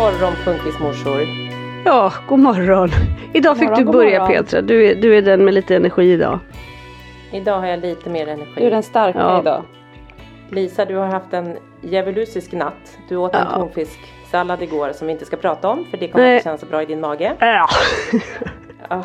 Morgon funkismorsor. Ja, god morgon. Idag fick morgon, du börja morgon. Petra. Du är, du är den med lite energi idag. Idag har jag lite mer energi. Du är den starka Ja. idag. Lisa, du har haft en djävulusisk natt. Du åt en Ja. tonfisksallad igår som vi inte ska prata om för det kommer Nej. inte kännas så bra i din mage. Ja. Ja.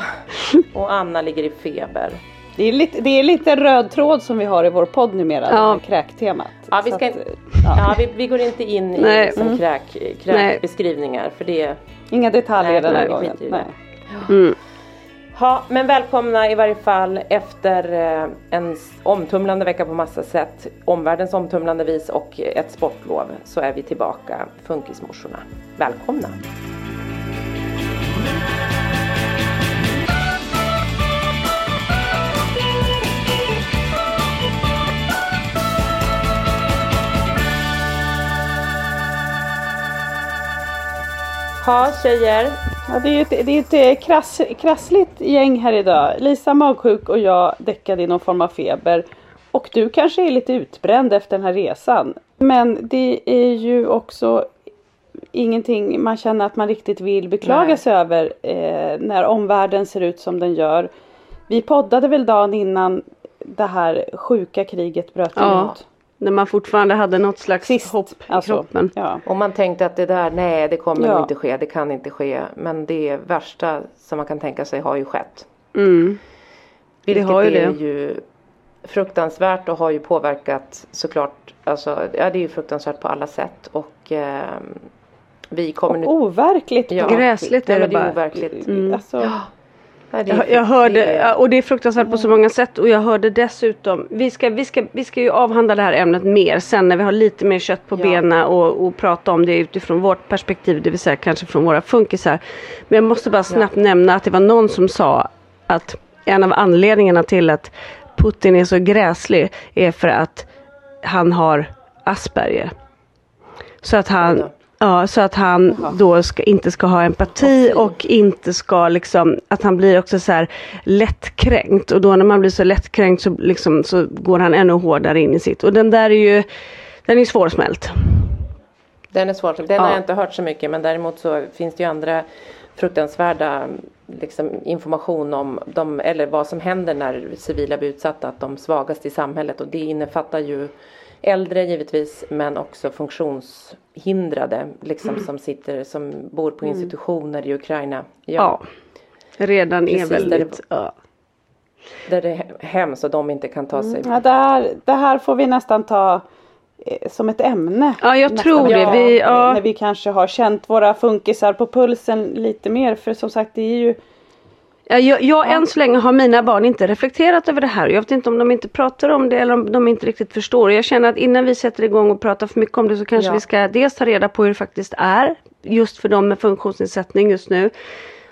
Och Anna ligger i feber. Det är, lite, det är lite röd tråd som vi har i vår podd numera, Ja. kräktemat. Ja, vi ska att, ja. Ja, vi, vi går inte in i Nej. liksom Mm. kräk, kräkbeskrivningar för det... Inga detaljer Nej, den här nej, gången. Nej. Mm. Ja, men välkomna i varje fall efter eh, en omtumlande vecka på massa sätt. Omvärldens omtumlande vis och ett sportlov så är vi tillbaka, Funkismorsorna. Välkomna! Ha tjejer! Ja, det är ett, det är ett eh, krass, krassligt gäng här idag. Lisa magsjuk och jag däckade i någon form av feber. Och du kanske är lite utbränd efter den här resan. Men det är ju också ingenting man känner att man riktigt vill beklaga Nej. sig över eh, när omvärlden ser ut som den gör. Vi poddade väl dagen innan det här sjuka kriget bröt Ja. ut. När man fortfarande hade något slags Sist, hopp i alltså. kroppen. Ja. Och man tänkte att det där, nej det kommer Ja. nog inte ske, det kan inte ske. Men det värsta som man kan tänka sig har ju skett. Mm. Vilket har ju är det. ju fruktansvärt och har ju påverkat såklart, alltså ja det är ju fruktansvärt på alla sätt och ehm, vi kommer nu... Och overkligt. Ja. Gräsligt är det det är bara. overkligt. Mm. Alltså, Ja, det är- Jag, jag hörde, ja, och det är fruktansvärt på så många sätt och jag hörde dessutom, vi ska, vi ska, vi ska ju avhandla det här ämnet mer sen när vi har lite mer kött på Ja. benen och, och prata om det utifrån vårt perspektiv, det vill säga kanske från våra funkisar. Men jag måste bara snabbt nämna att det var någon som sa att en av anledningarna till att Putin är så gräslig är för att han har Asperger. Så att han. Ja, så att han då ska, inte ska ha empati och inte ska liksom, att han blir också så här lättkränkt. Och då när man blir så lättkränkt så, liksom, så går han ännu hårdare in i sitt. Och den där är ju, den är svårsmält. Den är svår. Den Ja. har jag inte hört så mycket men däremot så finns det ju andra fruktansvärda liksom, information om de, eller vad som händer när civila blir utsatta. Att de svagaste i samhället och det innefattar ju äldre givetvis men också funktionshindrade liksom som sitter som bor på institutioner i Ukraina. Ja. Redan Precis, är där det- väldigt, ja. Där det är hemskt och de inte kan ta sig. Ja, det, här, det här får vi nästan ta eh, som ett ämne. Ja, jag nästan. tror det. Ja, Vi- ja. När vi kanske har känt våra funkisar på pulsen lite mer. För som sagt, det är ju Ja, jag, jag än så länge har mina barn inte reflekterat över det här. Jag vet inte om de inte pratar om det eller om de inte riktigt förstår. Jag känner att innan vi sätter igång och pratar för mycket om det så kanske Ja. vi ska dels ta reda på hur det faktiskt är just för dem med funktionsnedsättning just nu.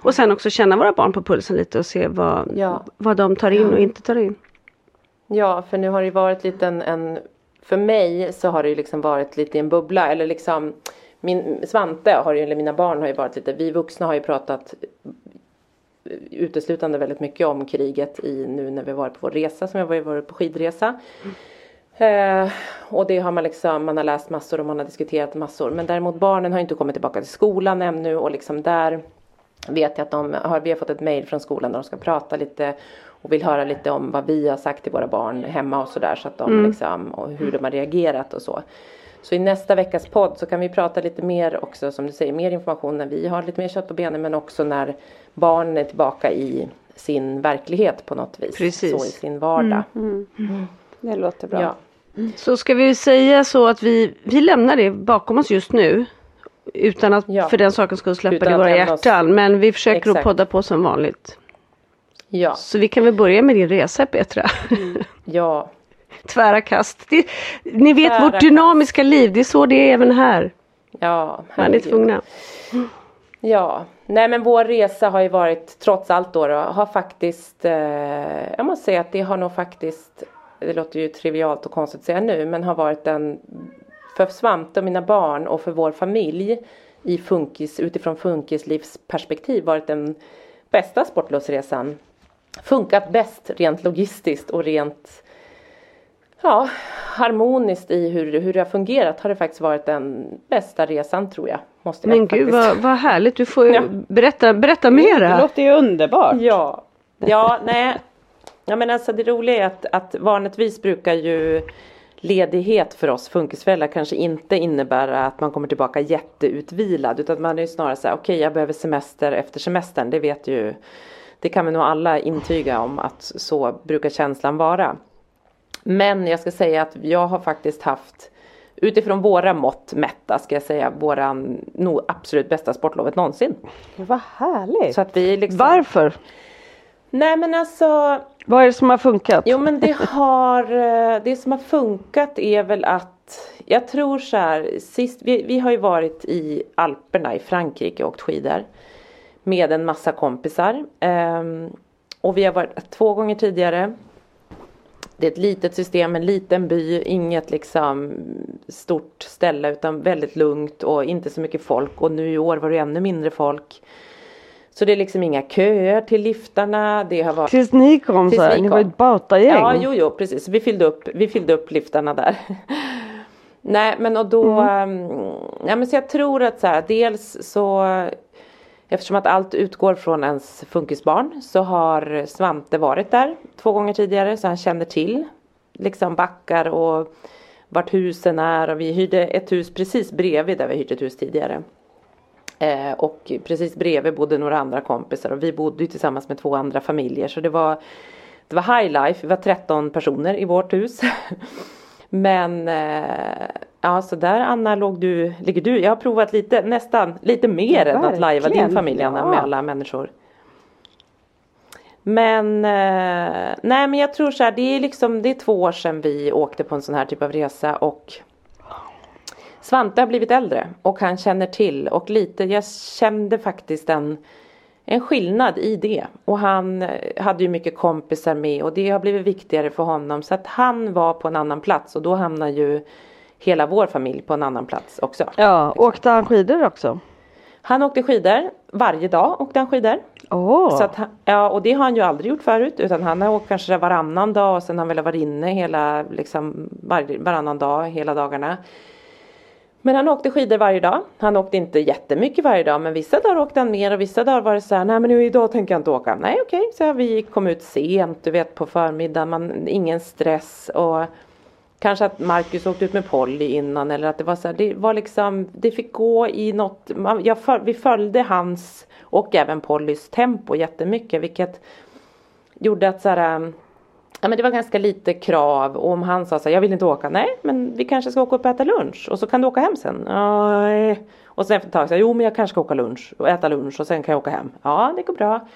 Och sen också känna våra barn på pulsen lite och se vad, Ja. vad de tar in och inte tar in. Ja, för nu har det varit lite en, en för mig så har det ju liksom varit lite i en bubbla eller liksom min Svante har ju, eller mina barn har ju varit lite, vi vuxna har ju pratat uteslutande väldigt mycket om kriget i nu när vi varit på vår resa som jag var varit på skidresa. Eh, och det har man liksom, man har läst massor och man har diskuterat massor. Men däremot barnen har inte kommit tillbaka till skolan ännu och liksom där vet jag att de har, vi har fått ett mejl från skolan där de ska prata lite och vill höra lite om vad vi har sagt till våra barn hemma och sådär så att de liksom och hur de har reagerat och så. Så i nästa veckas podd så kan vi prata lite mer också som du säger mer information när vi har lite mer kött på benen men också när barnen är tillbaka i sin verklighet på något vis. Precis. Så i sin vardag. Det låter bra. Ja. Så ska vi säga så att vi, vi lämnar det bakom oss just nu. Utan att Ja. för den saken skulle släppa Utan det i att våra lämna oss- hjärtan. Men vi försöker att Exakt. podda på som vanligt. Ja. Så vi kan väl börja med din resa Petra. ja. Tvära kast. Det, ni vet Tvära vårt dynamiska liv, det är så det är även här. Ja, Man är tvungna. Ja, nej men vår resa har ju varit trots allt då, då har faktiskt, eh, jag måste säga att det har nog faktiskt, det låter ju trivialt och konstigt att säga nu, men har varit en, för Svante och mina barn och för vår familj i funkis, utifrån funkislivsperspektiv varit den bästa sportlovsresan. Funkat bäst rent logistiskt och rent ja, harmoniskt i hur, hur det har fungerat har det faktiskt varit den bästa resan tror jag. Måste jag Men gud faktiskt. vad, vad härligt, du får Ja. berätta, berätta Det mera. låter ju underbart. Ja, ja, nej. Ja men alltså det roliga är att, att vanligtvis brukar ju ledighet för oss funkisföräldrar kanske inte innebära att man kommer tillbaka jätteutvilad utan man är ju snarare så här, okej jag behöver semester efter semestern, det vet ju det kan vi nog alla intyga om att så brukar känslan vara. Men jag ska säga att jag har faktiskt haft utifrån våra mått mätta ska jag säga våran nog absolut bästa sportlovet någonsin. Vad härligt. Så att vi liksom Varför? Nej men alltså Vad är det som har funkat? Jo men det har eh, Det som har funkat är väl att Jag tror så här sist vi, vi har ju varit i Alperna i Frankrike och åkt skidor Med en massa kompisar Ehm, Och vi har varit två gånger tidigare Det är ett litet system, en liten by, inget liksom stort ställe utan väldigt lugnt och inte så mycket folk och nu i år var det ännu mindre folk Så det är liksom inga köer till liftarna, det har varit Tills ni kom Tills så här, ni kom. var ett bautagäng. Ja, jo, jo, precis. Vi fyllde upp, vi fyllde upp liftarna där. Nej, men och då, mm. ja, men så jag tror att så här, dels så Eftersom att allt utgår från ens funkisbarn så har Svante varit där två gånger tidigare så han känner till liksom backar och vart husen är och vi hyrde ett hus precis bredvid där vi hyrt ett hus tidigare. Eh, och precis bredvid bodde några andra kompisar och vi bodde ju tillsammans med två andra familjer så det var Det var high life, vi var 13 personer i vårt hus. Men eh, ja så där Anna låg du, ligger du, jag har provat lite nästan lite mer Ja, än att lajva din familj Anna Ja. med alla människor. Men eh, nej men jag tror så här, det är liksom det är två år sedan vi åkte på en sån här typ av resa och Svante har blivit äldre och han känner till och lite, jag kände faktiskt en en skillnad i det och han eh, hade ju mycket kompisar med och det har blivit viktigare för honom så att han var på en annan plats och då hamnar ju hela vår familj på en annan plats också. Ja, åkte han skidor också? Han åkte skidor varje dag åkte han skidor. Åh, Så att, ja, och det har han ju aldrig gjort förut utan han har åkt kanske varannan dag och sen har han väl varit inne hela, liksom var, varannan dag hela dagarna. Men han åkte skidor varje dag. Han åkte inte jättemycket varje dag men vissa dagar åkte han mer och vissa dagar var det så här, nej men nu idag tänker jag inte åka. Nej okej, så vi kom ut sent, du vet på förmiddagen, man, ingen stress och Kanske att Marcus åkte ut med Polly innan eller att det var så här, det var liksom, det fick gå i något, man, jag föl, vi följde hans och även Pollys tempo jättemycket vilket gjorde att så här, ähm, Ja men det var ganska lite krav och om han sa så här, jag vill inte åka, nej men vi kanske ska åka upp och äta lunch och så kan du åka hem sen. Nej. Och sen efter ett tag så här, jo men jag kanske ska åka lunch och äta lunch och sen kan jag åka hem. Ja det går bra.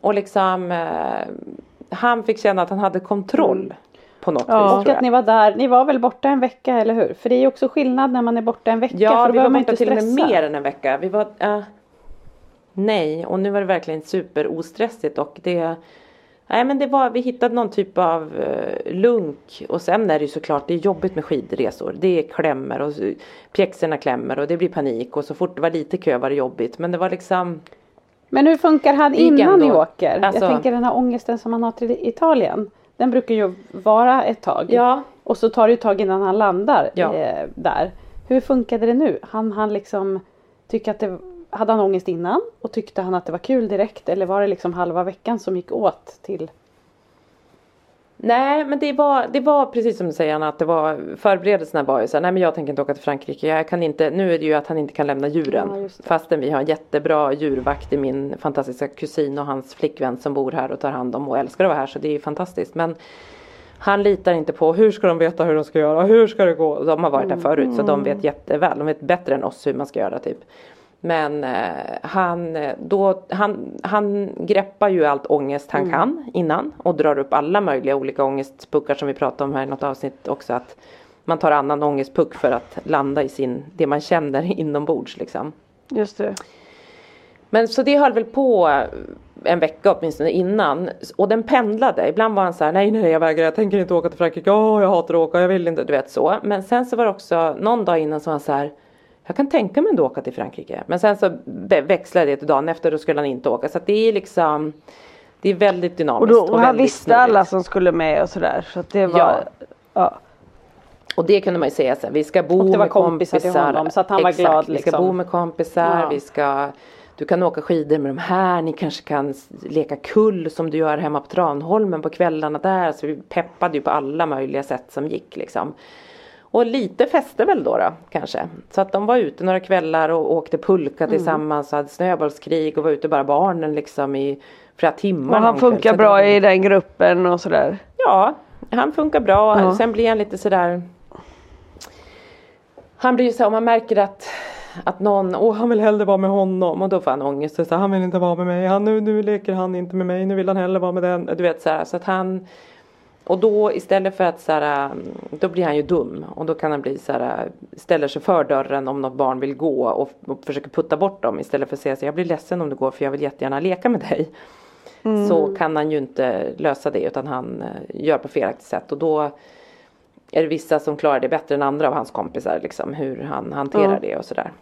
Och liksom eh, han fick känna att han hade kontroll på något Ja. vis. Och att ni var där, ni var väl borta en vecka eller hur? För det är ju också skillnad när man är borta en vecka. för Ja, då vi var man borta till och med mer än en vecka. Vi var, äh, nej, och nu var det verkligen superostressigt och det Nej men det var, vi hittade någon typ av eh, lunk och sen är det ju såklart det är jobbigt med skidresor. Det klämmer och pjäxorna klämmer och det blir panik och så fort det var lite kö var det jobbigt. Men det var liksom Men hur funkar han innan ni åker? Alltså- Jag tänker den här ångesten som han har till Italien. Den brukar ju vara ett tag. Ja. Och så tar det ju ett tag innan han landar Ja. eh, där. Hur funkade det nu? Han, han liksom tycka att det, hade han ångest innan? Och tyckte han att det var kul direkt? Eller var det liksom halva veckan som gick åt till? Nej men det var, det var precis som du säger Anna att det var förberedelserna var ju så här, nej men jag tänker inte åka till Frankrike. Jag kan inte, nu är det ju att han inte kan lämna djuren. Ja. Fastän vi har en jättebra djurvakt i min fantastiska kusin och hans flickvän som bor här och tar hand om och älskar att vara här så det är ju fantastiskt. Men han litar inte på hur ska de veta hur de ska göra, hur ska det gå? De har varit där förut så de vet jätteväl, de vet bättre än oss hur man ska göra typ. Men eh, han, eh, då, han, han greppar ju allt ångest han kan innan och drar upp alla möjliga olika ångestpuckar som vi pratade om här i något avsnitt också. Att man tar annan ångestpuck för att landa i sin, det man känner inombords liksom. Just det. Men så det höll väl på en vecka åtminstone innan. Och den pendlade. Ibland var han så här, nej nej jag vägrar, jag tänker inte åka till Frankrike, åh jag hatar att åka, jag vill inte, du vet så. Men sen så var det också någon dag innan så var han så här, jag kan tänka mig ändå åka till Frankrike. Men sen så växlade det till dagen efter, då skulle han inte åka. Så det är liksom, det är väldigt Och, dynamiskt. då, och han visste snurrigt. alla som skulle med och sådär. Så att det var... Ja. ja. Och det kunde man ju säga så här, vi ska bo Och det var med kompisar till honom, så att han var Exakt, glad, vi ska liksom. bo med kompisar, Ja. vi ska du kan åka skidor med de här, ni kanske kan leka kull som du gör hemma på Tranholmen på kvällarna där. Så vi peppade ju på alla möjliga sätt som gick liksom. Och lite fester väl då, då kanske. Så att de var ute några kvällar och åkte pulka Mm. tillsammans och hade snöbollskrig och var ute bara barnen liksom i flera timmar. Och han kväll. Så funkar det bra i den gruppen och sådär. Ja, han funkar bra. Ja. Sen blir han lite sådär Han blir ju så här, om man märker att att någon, åh han vill hellre vara med honom och då får han ångest. Så här, han vill inte vara med mig, han, nu, nu leker han inte med mig, nu vill han hellre vara med den. Du vet så här, så att han Och då istället för att så här, då blir han ju dum och då kan han bli så här, ställer sig för dörren om något barn vill gå och, och försöker putta bort dem istället för att säga så jag blir ledsen om du går för jag vill jättegärna leka med dig. Så kan han ju inte lösa det utan han eh, gör på felaktigt sätt och då är det vissa som klarar det bättre än andra av hans kompisar liksom hur han hanterar Ja. det och sådär.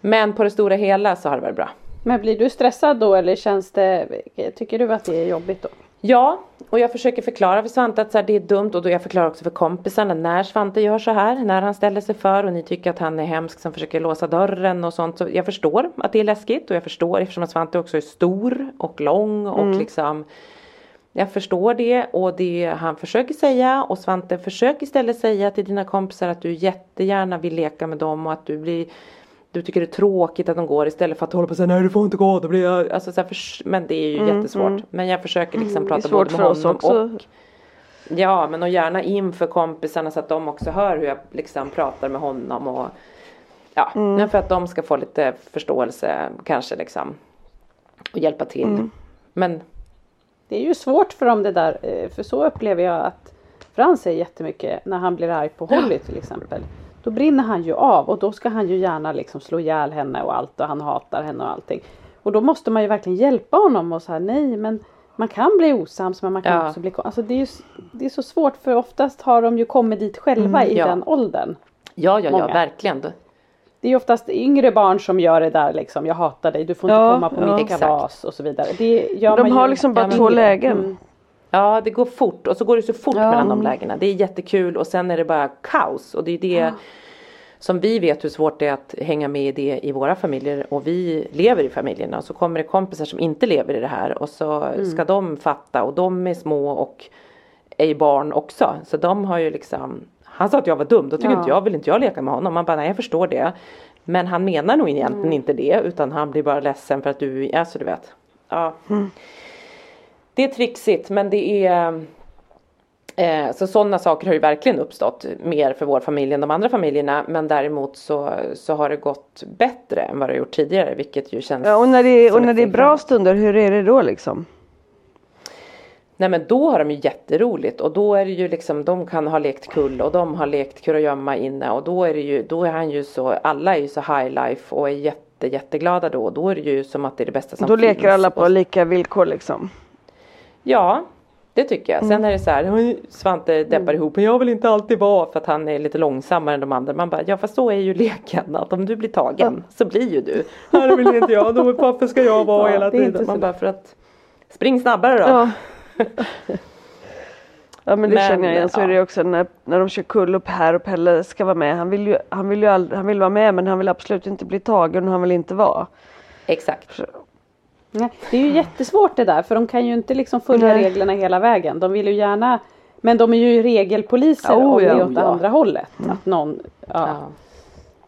Men på det stora hela så har det varit bra. Men blir du stressad då eller känns det, tycker du att det är jobbigt då? Ja, och jag försöker förklara för Svante att så här, det är dumt och då jag förklarar också för kompisarna när Svante gör så här, när han ställer sig för och ni tycker att han är hemsk som försöker låsa dörren och sånt. Så jag förstår att det är läskigt och jag förstår eftersom att Svante också är stor och lång och liksom jag förstår det och det han försöker säga och Svante försök istället säga till dina kompisar att du jättegärna vill leka med dem och att du blir du tycker det är tråkigt att de går istället för att hålla på och säga nej du får inte gå, då blir jag, alltså så här, förs- men det är ju jättesvårt. Men jag försöker liksom prata svårt både med för honom också. och Ja men och gärna inför kompisarna så att de också hör hur jag liksom pratar med honom och Ja, men för att de ska få lite förståelse kanske liksom Och hjälpa till. Men Det är ju svårt för dem det där, eh, för så upplever jag att Frans säger jättemycket när han blir arg på Holly till exempel. Då brinner han ju av och då ska han ju gärna liksom slå ihjäl henne och allt och han hatar henne och allting. Och då måste man ju verkligen hjälpa honom och säga nej men man kan bli osams men man kan Ja. också bli alltså det är ju det är så svårt för oftast har de ju kommit dit själva i ja. den åldern. ja, ja, ja, Många. verkligen. Det är oftast yngre barn som gör det där liksom, jag hatar dig, du får inte Ja, komma på ja. mitt kalas och så vidare. Det gör De man har ju liksom bara Ja, två lägen. Mm. Ja det går fort och så går det så fort Ja. mellan de lägena. Det är jättekul och sen är det bara kaos och det är det som vi vet hur svårt det är att hänga med i det i våra familjer och vi lever i familjerna och så kommer det kompisar som inte lever i det här och så ska de fatta och de är små och är ju barn också så de har ju liksom Han sa att jag var dum, då tycker Ja. inte jag, vill inte jag leka med honom. Man bara nej jag förstår det. Men han menar nog egentligen inte det utan han blir bara ledsen för att du, alltså du vet. Ja. Det är trixigt men det är eh, så sådana saker har ju verkligen uppstått mer för vår familj än de andra familjerna men däremot så, så har det gått bättre än vad det har gjort tidigare vilket ju känns Ja, och när det, och när det är bra stunder, hur är det då liksom? Nej men då har de ju jätteroligt och då är det ju liksom de kan ha lekt kull och de har lekt kurragömma inne och då är det ju då är han ju så alla är ju så high life och är jätte jätteglada då och då är det ju som att det är det bästa som Då finns. leker alla på lika villkor liksom. Ja det tycker jag. Sen Mm. är det så här "Oj, Svante deppar ihop men jag vill inte alltid vara för att han är lite långsammare än de andra. Man bara ja fast så är ju leken att om du blir tagen så blir ju du. Nej det vill inte jag. Då, varför ska jag vara Ja, hela tiden? Man bara för att spring snabbare då. Ja. Ja men det Men, känner jag igen. Så är ja. det också när, när de kör kull och Per och Pelle ska vara med. Han vill ju, han vill ju ald- han vill vara med men han vill absolut inte bli tagen och han vill inte vara. Exakt. Nej, det är ju jättesvårt det där för de kan ju inte liksom följa Nej. reglerna hela vägen. De vill ju gärna Men de är ju regelpoliser Oh, om det ja, är åt ja. andra hållet. Att någon, ja, Ja.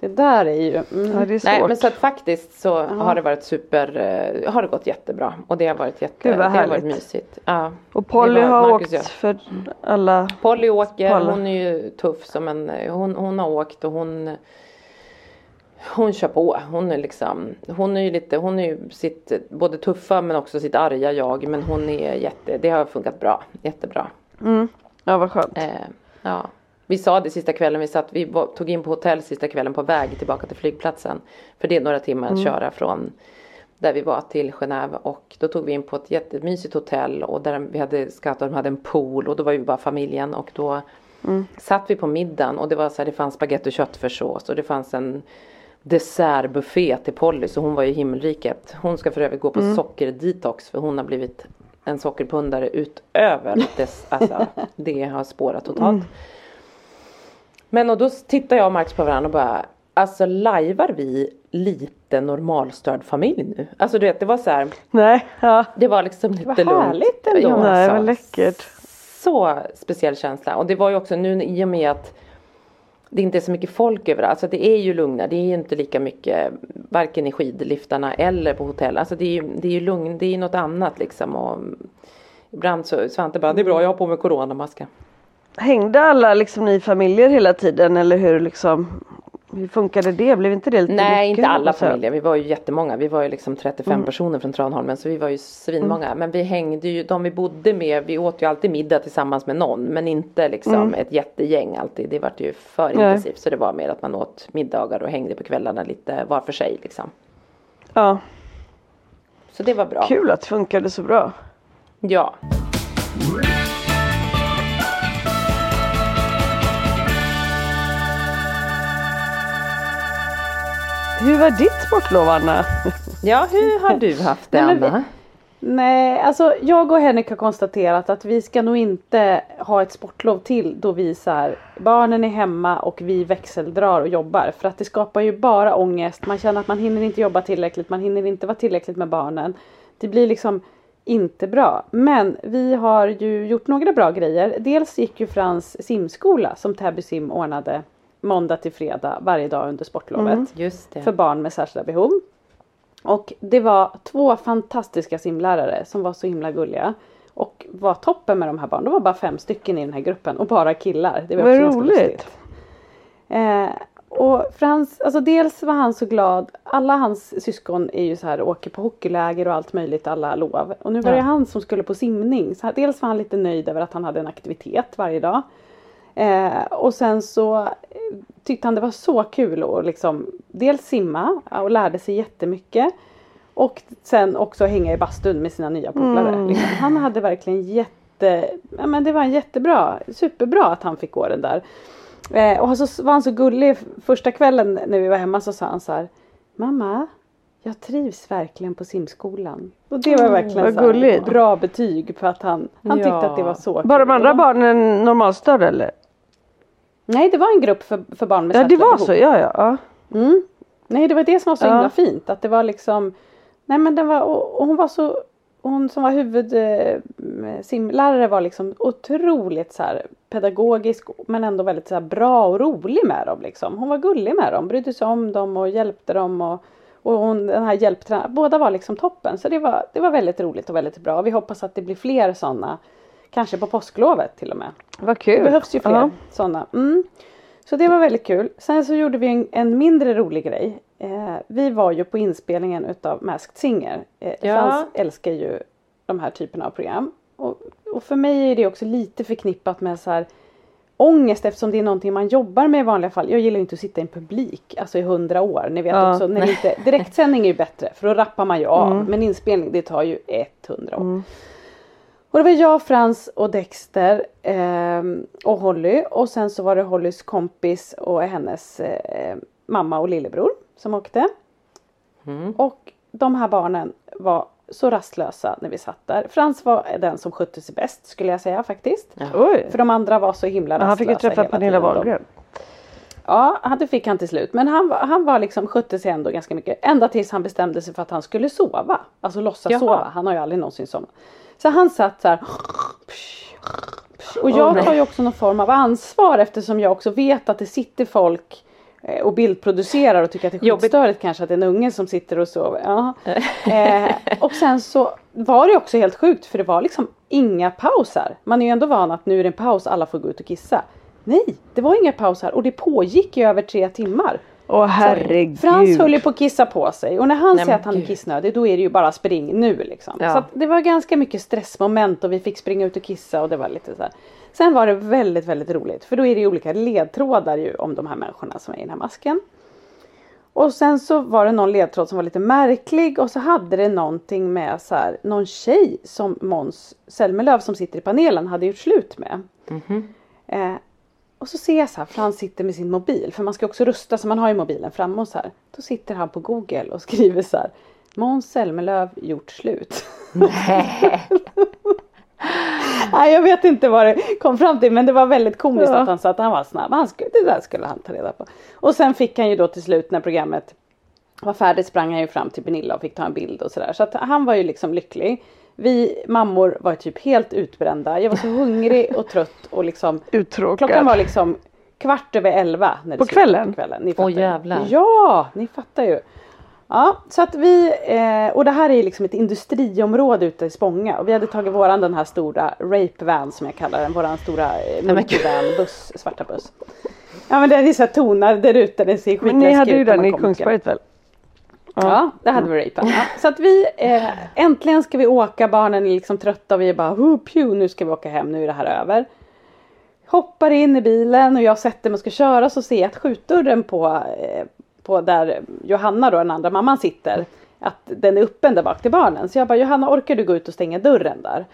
Det där är ju mm. Ja, det är svårt. Nej men så att faktiskt så har det varit super, eh, har det gått jättebra och det har varit jätte, det har varit mysigt. Ja. och Polly Det har Marcus, åkt för alla. Polly åker, Paula. hon är ju tuff som en, hon, hon har åkt och hon hon kör på. Hon är liksom, hon är ju lite, hon är ju sitt både tuffa men också sitt arga jag. Men hon är jätte, det har funkat bra, jättebra. Mm. Ja vad skönt. Eh, ja. Vi sa det sista kvällen, vi satt, vi var, tog in på hotell sista kvällen på väg tillbaka till flygplatsen. För det är några timmar att köra från där vi var till Genève och då tog vi in på ett jättemysigt hotell och där vi hade scoutat, de hade en pool och då var vi bara familjen och då satt vi på middagen och det var så här, det fanns spagetti och köttfärssås och det fanns en dessertbuffé till Polly så hon var ju himmelriket. Hon ska för övrigt gå på sockerdetox för hon har blivit en sockerpundare utöver dess, alltså det har spårat totalt. Men och då tittar jag och Max på varandra och bara Alltså lajvar vi lite normalstörd familj nu? Alltså du vet det var så här Nej, ja. Det var liksom lite Vad lugnt. härligt ändå. Ja, alltså, vad läckert. Så speciell känsla och det var ju också nu i och med att det inte är så mycket folk överallt. Alltså det är ju lugnare. Det är ju inte lika mycket varken i skidliftarna eller på hotell. Alltså det är ju, det är ju lugn. Det är ju något annat liksom. Och ibland så Svante bara det är bra jag har på mig coronamaska. Hängde alla liksom ni familjer hela tiden eller hur liksom? Hur funkade det? Blev inte det lite Nej mycket? inte alla Och så- familjer. Vi var ju jättemånga. Vi var ju liksom 35 personer från Tranholmen. Så vi var ju svinmånga. Men vi hängde ju, de vi bodde med. Vi åt ju alltid middag tillsammans med någon. Men inte liksom ett jättegäng alltid. Det vart ju för Nej. intensivt. Så det var mer att man åt middagar och hängde på kvällarna lite var för sig liksom. Ja, Så det var bra. kul att det funkade så bra. Ja. Hur var ditt sportlov Anna? Ja, hur har du haft det Anna? Nej, alltså jag och Henrik har konstaterat att vi ska nog inte ha ett sportlov till då vi så här, barnen är hemma och vi växeldrar och jobbar. För att det skapar ju bara ångest. Man känner att man hinner inte jobba tillräckligt, man hinner inte vara tillräckligt med barnen. Det blir liksom inte bra. Men vi har ju gjort några bra grejer. Dels gick ju Frans simskola som Täby sim ordnade måndag till fredag varje dag under sportlovet det. för barn med särskilda behov. Och det var två fantastiska simlärare som var så himla gulliga. Och var toppen med de här barnen. De var bara fem stycken i den här gruppen och bara killar. Det var Vad roligt. Eh, och Frans, alltså dels var han så glad. Alla hans syskon är ju så här åker på hockeyläger och allt möjligt alla lov. Och nu var det Ja. han som skulle på simning. Så dels var han lite nöjd över att han hade en aktivitet varje dag. Eh, och sen så eh, tyckte han det var så kul att liksom dels simma och lärde sig jättemycket. Och sen också hänga i bastun med sina nya polare. Liksom. Han hade verkligen jätte, ja, men det var en jättebra, superbra att han fick gå den där. Eh, och så var han så gullig första kvällen när vi var hemma så sa han så här Mamma, jag trivs verkligen på simskolan. Och det var verkligen vad så bra betyg på att han, han tyckte Ja. att det var så Var de kul. andra barnen normalstörda eller? Nej det var en grupp för, för barn med Ja det särskilda var behov. så, ja ja. ja. Mm. Nej det var det som var så Ja. himla fint att det var liksom Nej men den var och, och hon var så Hon som var huvud eh, var liksom otroligt så här pedagogisk men ändå väldigt så här bra och rolig med dem liksom. Hon var gullig med dem, brydde sig om dem och hjälpte dem och Och hon, den här hjälptränaren, båda var liksom toppen. Så det var, det var väldigt roligt och väldigt bra. Vi hoppas att det blir fler sådana. Kanske på påsklovet till och med. Vad kul. Det behövs ju fler Ja. sådana. Mm. Så det var väldigt kul. Sen så gjorde vi en, en mindre rolig grej. Eh, vi var ju på inspelningen utav Masked Singer. Eh, Ja. Frans älskar ju de här typerna av program. Och, och för mig är det också lite förknippat med så här ångest eftersom det är någonting man jobbar med i vanliga fall. Jag gillar ju inte att sitta i en publik alltså i hundra år. Ni vet Ja. också, när inte, direktsändning är ju bättre för då rappar man ju av. Mm. Men inspelning det tar ju 100 år. Och det var jag, Frans och Dexter ehm, och Holly och sen så var det Hollys kompis och hennes eh, mamma och lillebror som åkte. Och de här barnen var så rastlösa när vi satt där. Frans var den som skötte sig bäst skulle jag säga faktiskt. Oj. För de andra var så himla Men rastlösa han fick ju träffa hela Pernilla Wahlgren. Ja, han- det fick han till slut. Men han, var- han var liksom, skötte sig ändå ganska mycket. Ända tills han bestämde sig för att han skulle sova. Alltså låtsas Jaha. sova. Han har ju aldrig någonsin somnat. Så han satt så här. Och jag tar ju också någon form av ansvar eftersom jag också vet att det sitter folk eh, och bildproducerar och tycker att det är skitstörigt kanske att det är en unge som sitter och sover. Ja. Eh, och sen så var det också helt sjukt för det var liksom inga pauser. Man är ju ändå van att nu är det en paus, alla får gå ut och kissa. Nej, det var inga pauser och det pågick i över tre timmar. Åh herregud. Frans höll ju på att kissa på sig och när han Nej, säger att han är gud. kissnödig då är det ju bara spring nu liksom. Ja. Så det var ganska mycket stressmoment och vi fick springa ut och kissa och det var lite så här. Sen var det väldigt, väldigt roligt för då är det ju olika ledtrådar ju om de här människorna som är i den här masken. Och sen så var det någon ledtråd som var lite märklig och så hade det någonting med så här, någon tjej som Måns Zelmerlöw som sitter i panelen hade gjort slut med. Eh, och så ser jag så här, Frans sitter med sin mobil, för man ska också rusta så man har ju mobilen framme och så här. Då sitter han på Google och skriver så här. Måns Zelmerlöw gjort slut. Nej jag vet inte vad det kom fram till men det var väldigt komiskt Ja. att han sa att han var snabb. Han skulle, det där skulle han ta reda på. Och sen fick han ju då till slut när programmet var färdigt sprang han ju fram till Pernilla och fick ta en bild och sådär. Så att han var ju liksom lycklig. Vi mammor var typ helt utbrända. Jag var så hungrig och trött och liksom Uttråkad. Klockan var liksom kvart över elva. När det På kvällen? På kvällen. Ni Åh, fattar ju. jävlar. Ja, ni fattar ju. Ja, så att vi, eh, och det här är liksom ett industriområde ute i Spånga och vi hade tagit våran den här stora rape van som jag kallar den, våran stora eh, multivan buss, svarta buss. Ja men den är så här tonar där ute, den ser Men ni skitläskig hade ju ut den i Kungsberget väl? Ja, det hade vi rapen. Ja. Så att vi, eh, äntligen ska vi åka, barnen är liksom trötta och vi är bara pew, nu ska vi åka hem, nu är det här över. Hoppar in i bilen och jag sätter mig och ska köra så ser jag att skjutdörren på, eh, på där Johanna då, den andra mamman sitter, att den är öppen där bak till barnen. Så jag bara Johanna orkar du gå ut och stänga dörren där?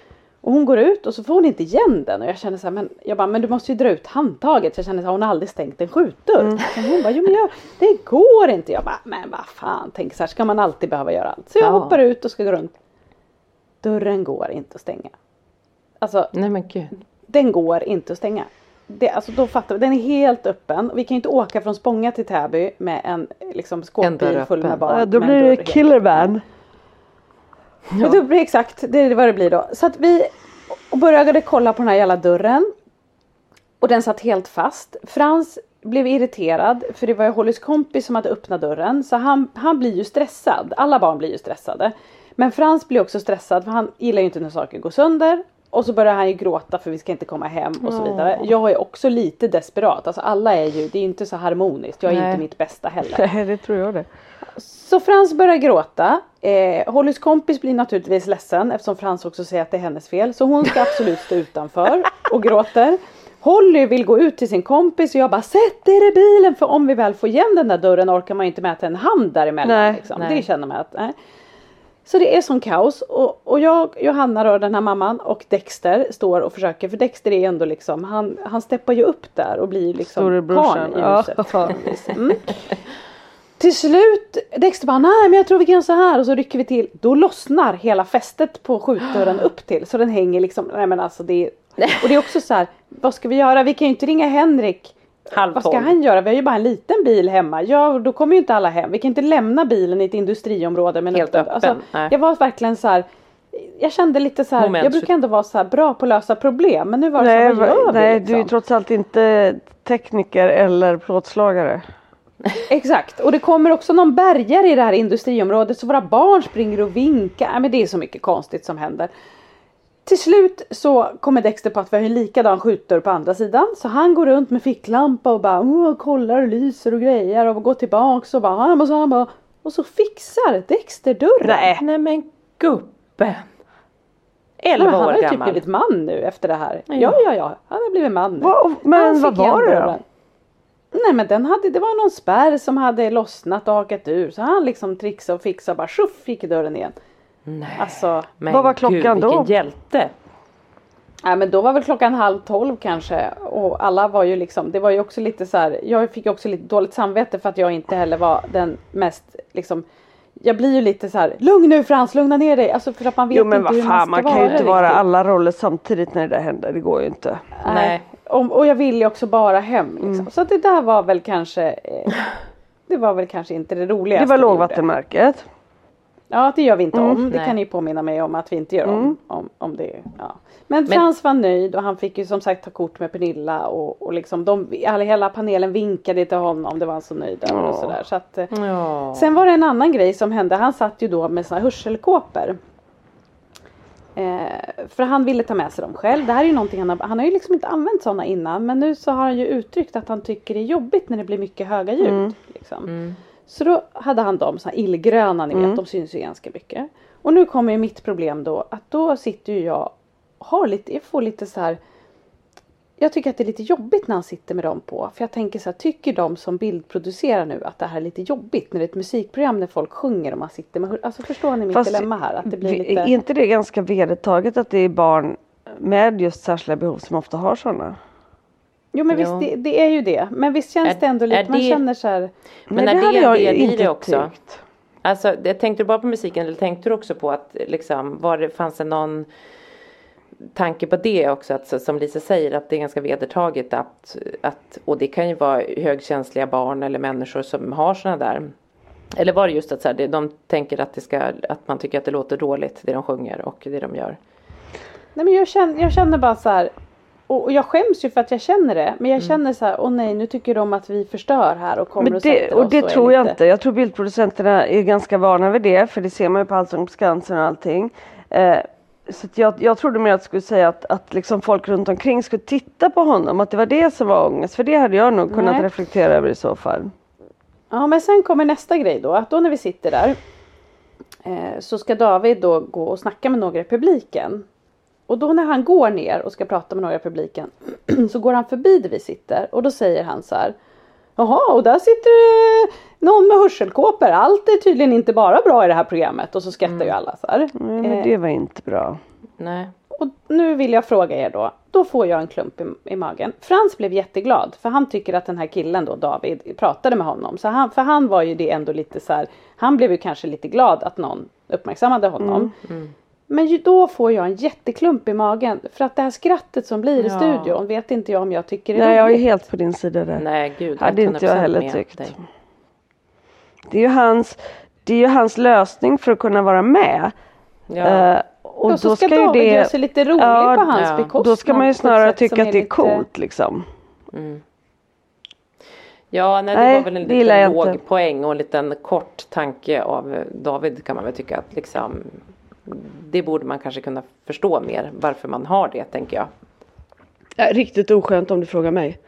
Och hon går ut och så får hon inte igen den och jag känner så här, men jag bara, men du måste ju dra ut handtaget. Så jag känner så här, hon har aldrig stängt en skjutdörr. Mm. Och hon bara, jo men jag, det går inte. Jag bara, men vad fan, tänk så här, ska man alltid behöva göra allt? Så jag Ja. hoppar ut och ska gå runt. Dörren går inte att stänga. Alltså Nej men gud. den går inte att stänga. Det, alltså då fattar vi, den är helt öppen. Vi kan ju inte åka från Spånga till Täby med en liksom, skåpbil full med barn. Ja, då blir det helt Ja. Och Det blir exakt, det är vad det blir då. Så att vi började kolla på den här jävla dörren. Och den satt helt fast. Frans blev irriterad för det var ju Hollys kompis som hade öppnat dörren. Så han, han blir ju stressad. Alla barn blir ju stressade. Men Frans blir också stressad för han gillar ju inte när saker går sönder. Och så börjar han ju gråta för vi ska inte komma hem och så vidare. Jag är också lite desperat. Alltså alla är ju, det är inte så harmoniskt. Jag är Nej. inte mitt bästa heller. Nej, det tror jag det. Så Frans börjar gråta. Eh, Hollys kompis blir naturligtvis ledsen eftersom Frans också säger att det är hennes fel. Så hon ska absolut stå utanför och gråter. Holly vill gå ut till sin kompis och jag bara sätt er i bilen för om vi väl får igen den där dörren orkar man ju inte mäta en hand däremellan. Nej, liksom. nej. Det känner man att nej. Så det är sån kaos och, och jag, Johanna då, den här mamman och Dexter står och försöker för Dexter är ändå liksom han, han steppar ju upp där och blir liksom karln i ja. huset. Mm. Till slut, Dexter bara nej men jag tror vi kan göra så här och så rycker vi till. Då lossnar hela fästet på skjutdörren upp till så den hänger liksom, nej men alltså det är, och det är också så här, vad ska vi göra? Vi kan ju inte ringa Henrik. Halv Vad ska tolv. han göra? Vi har ju bara en liten bil hemma. Ja, då kommer ju inte alla hem. Vi kan inte lämna bilen i ett industriområde med en Helt öppen, Alltså, nej. jag var verkligen så här. Jag kände lite så här, Moment jag brukar ändå vara så här bra på att lösa problem men nu var det Nej, så här, vad gör nej vi du är liksom? trots allt inte tekniker eller plåtslagare. Exakt, och det kommer också någon bärgare i det här industriområdet så våra barn springer och vinkar. Ja, men det är så mycket konstigt som händer. Till slut så kommer Dexter på att vi har en likadan skjutdörr på andra sidan. Så han går runt med ficklampa och bara oh, kollar och lyser och grejer och går tillbaks och bara, och så, han bara och så fixar Dexter dörren. Nej, Nej men gubben. 11 år Han har ju typ gammal. blivit man nu efter det här. Ja, Ja. ja, ja. Han har blivit man nu. Va, men Han vad var det då? Nej men den hade, det var någon spärr som hade lossnat och hakat ur. Så han liksom trixade och fixade och bara tjoff gick dörren igen. Nej. Alltså, Men Vad var klockan gud, då? Vilken hjälte. nej men då var väl klockan halv tolv kanske. Och alla var ju liksom, det var ju också lite så här. Jag fick också lite dåligt samvete för att jag inte heller var den mest liksom. Jag blir ju lite så här, lugn nu Frans, lugna ner dig. Alltså för att man vet Jo men inte vad hur fan, man man ska kan ju vara inte vara riktigt. alla roller samtidigt när det där händer. Det går ju inte. Nej. Och, och jag ville ju också bara hem liksom. Mm. Så att det där var väl kanske eh, Det var väl kanske inte det roligaste Det var lågvattenmärket. Ja det gör vi inte Mm. om. Det Nej. kan ni påminna mig om att vi inte gör om. Mm. om, om det, ja. Men Frans var nöjd och han fick ju som sagt ta kort med Pernilla och, och liksom de, hela panelen vinkade till honom. Det var han så nöjd över och sådär. Så att, eh, Ja. Sen var det en annan grej som hände. Han satt ju då med såna hörselkåpor. Eh, för han ville ta med sig dem själv. Det här är ju någonting han har, han har ju liksom inte använt sådana innan. Men nu så har han ju uttryckt att han tycker det är jobbigt när det blir mycket höga ljud. Mm. Liksom. Så då hade han dem, såna här illgröna ni vet, Mm. de syns ju ganska mycket. Och nu kommer ju mitt problem då att då sitter ju jag har lite, jag får lite så här. Jag tycker att det är lite jobbigt när han sitter med dem på. För jag tänker så här, tycker de som bildproducerar nu att det här är lite jobbigt när det är ett musikprogram när folk sjunger och man sitter med Alltså förstår ni mitt Fast dilemma här? Att det blir lite... Är inte det ganska vedertaget att det är barn med just särskilda behov som ofta har sådana? Jo men visst Jo. det, det är ju det. Men visst känns Är- det ändå lite, är man det- känner så här. Men Nej, är det hade en jag del i inte det också? tyckt. Alltså, det, tänkte du bara på musiken eller tänkte du också på att liksom, var det, fanns det någon tanke på det också? Att, som Lisa säger att det är ganska vedertaget att, att och det kan ju vara högkänsliga barn eller människor som har sådana där. Eller var det just att så här, det, de tänker att, det ska, att man tycker att det låter dåligt det de sjunger och det de gör? Nej men jag känner, jag känner bara så här. Och och jag skäms ju för att jag känner det. Men jag känner så här, åh nej nu tycker de att vi förstör här och kommer Men och det, och oss det tror jag lite- inte. Jag tror bildproducenterna är ganska vana vid det. För det ser man ju på Allsång på Skansen och allting. Eh, så jag, jag trodde mer att du skulle säga att, att liksom folk runt omkring skulle titta på honom. Att det var det som var ångest. För det hade jag nog kunnat Nej. reflektera över i så fall. Ja men sen kommer nästa grej då. Att då när vi sitter där. Eh, så ska David då gå och snacka med några i publiken. Och då när han går ner och ska prata med några i publiken. så går han förbi där vi sitter. Och då säger han så här. Jaha och där sitter eh, någon med hörselkåpor. Allt är tydligen inte bara bra i det här programmet. Och så skrattar ju alla så här. Nej, men Eh, det var inte bra. Nej. Och nu vill jag fråga er då. Då får jag en klump i, i magen. Frans blev jätteglad för han tycker att den här killen då David pratade med honom. Så han, för han var ju det ändå lite så här. Han blev ju kanske lite glad att någon uppmärksammade honom. Men ju, då får jag en jätteklump i magen. För att det här skrattet som blir i Ja. studion vet inte jag om jag tycker är Nej, jag är roligt. helt på din sida där. Nej gud. Hade inte jag 100% heller tyckt. dig. Det är ju hans, det är ju hans lösning för att kunna vara med. Ja. Eh, och Och så då ska, ska ju David det, göra sig lite rolig Ja, på hans ja. bekostnad. då ska man ju snarare tycka att det är lite- coolt liksom. Mm. Ja, nej, det Nej, var väl en liten låg inte. poäng och en liten kort tanke av David kan man väl tycka att liksom det borde man kanske kunna förstå mer varför man har det tänker jag. Ja, riktigt oskönt om du frågar mig.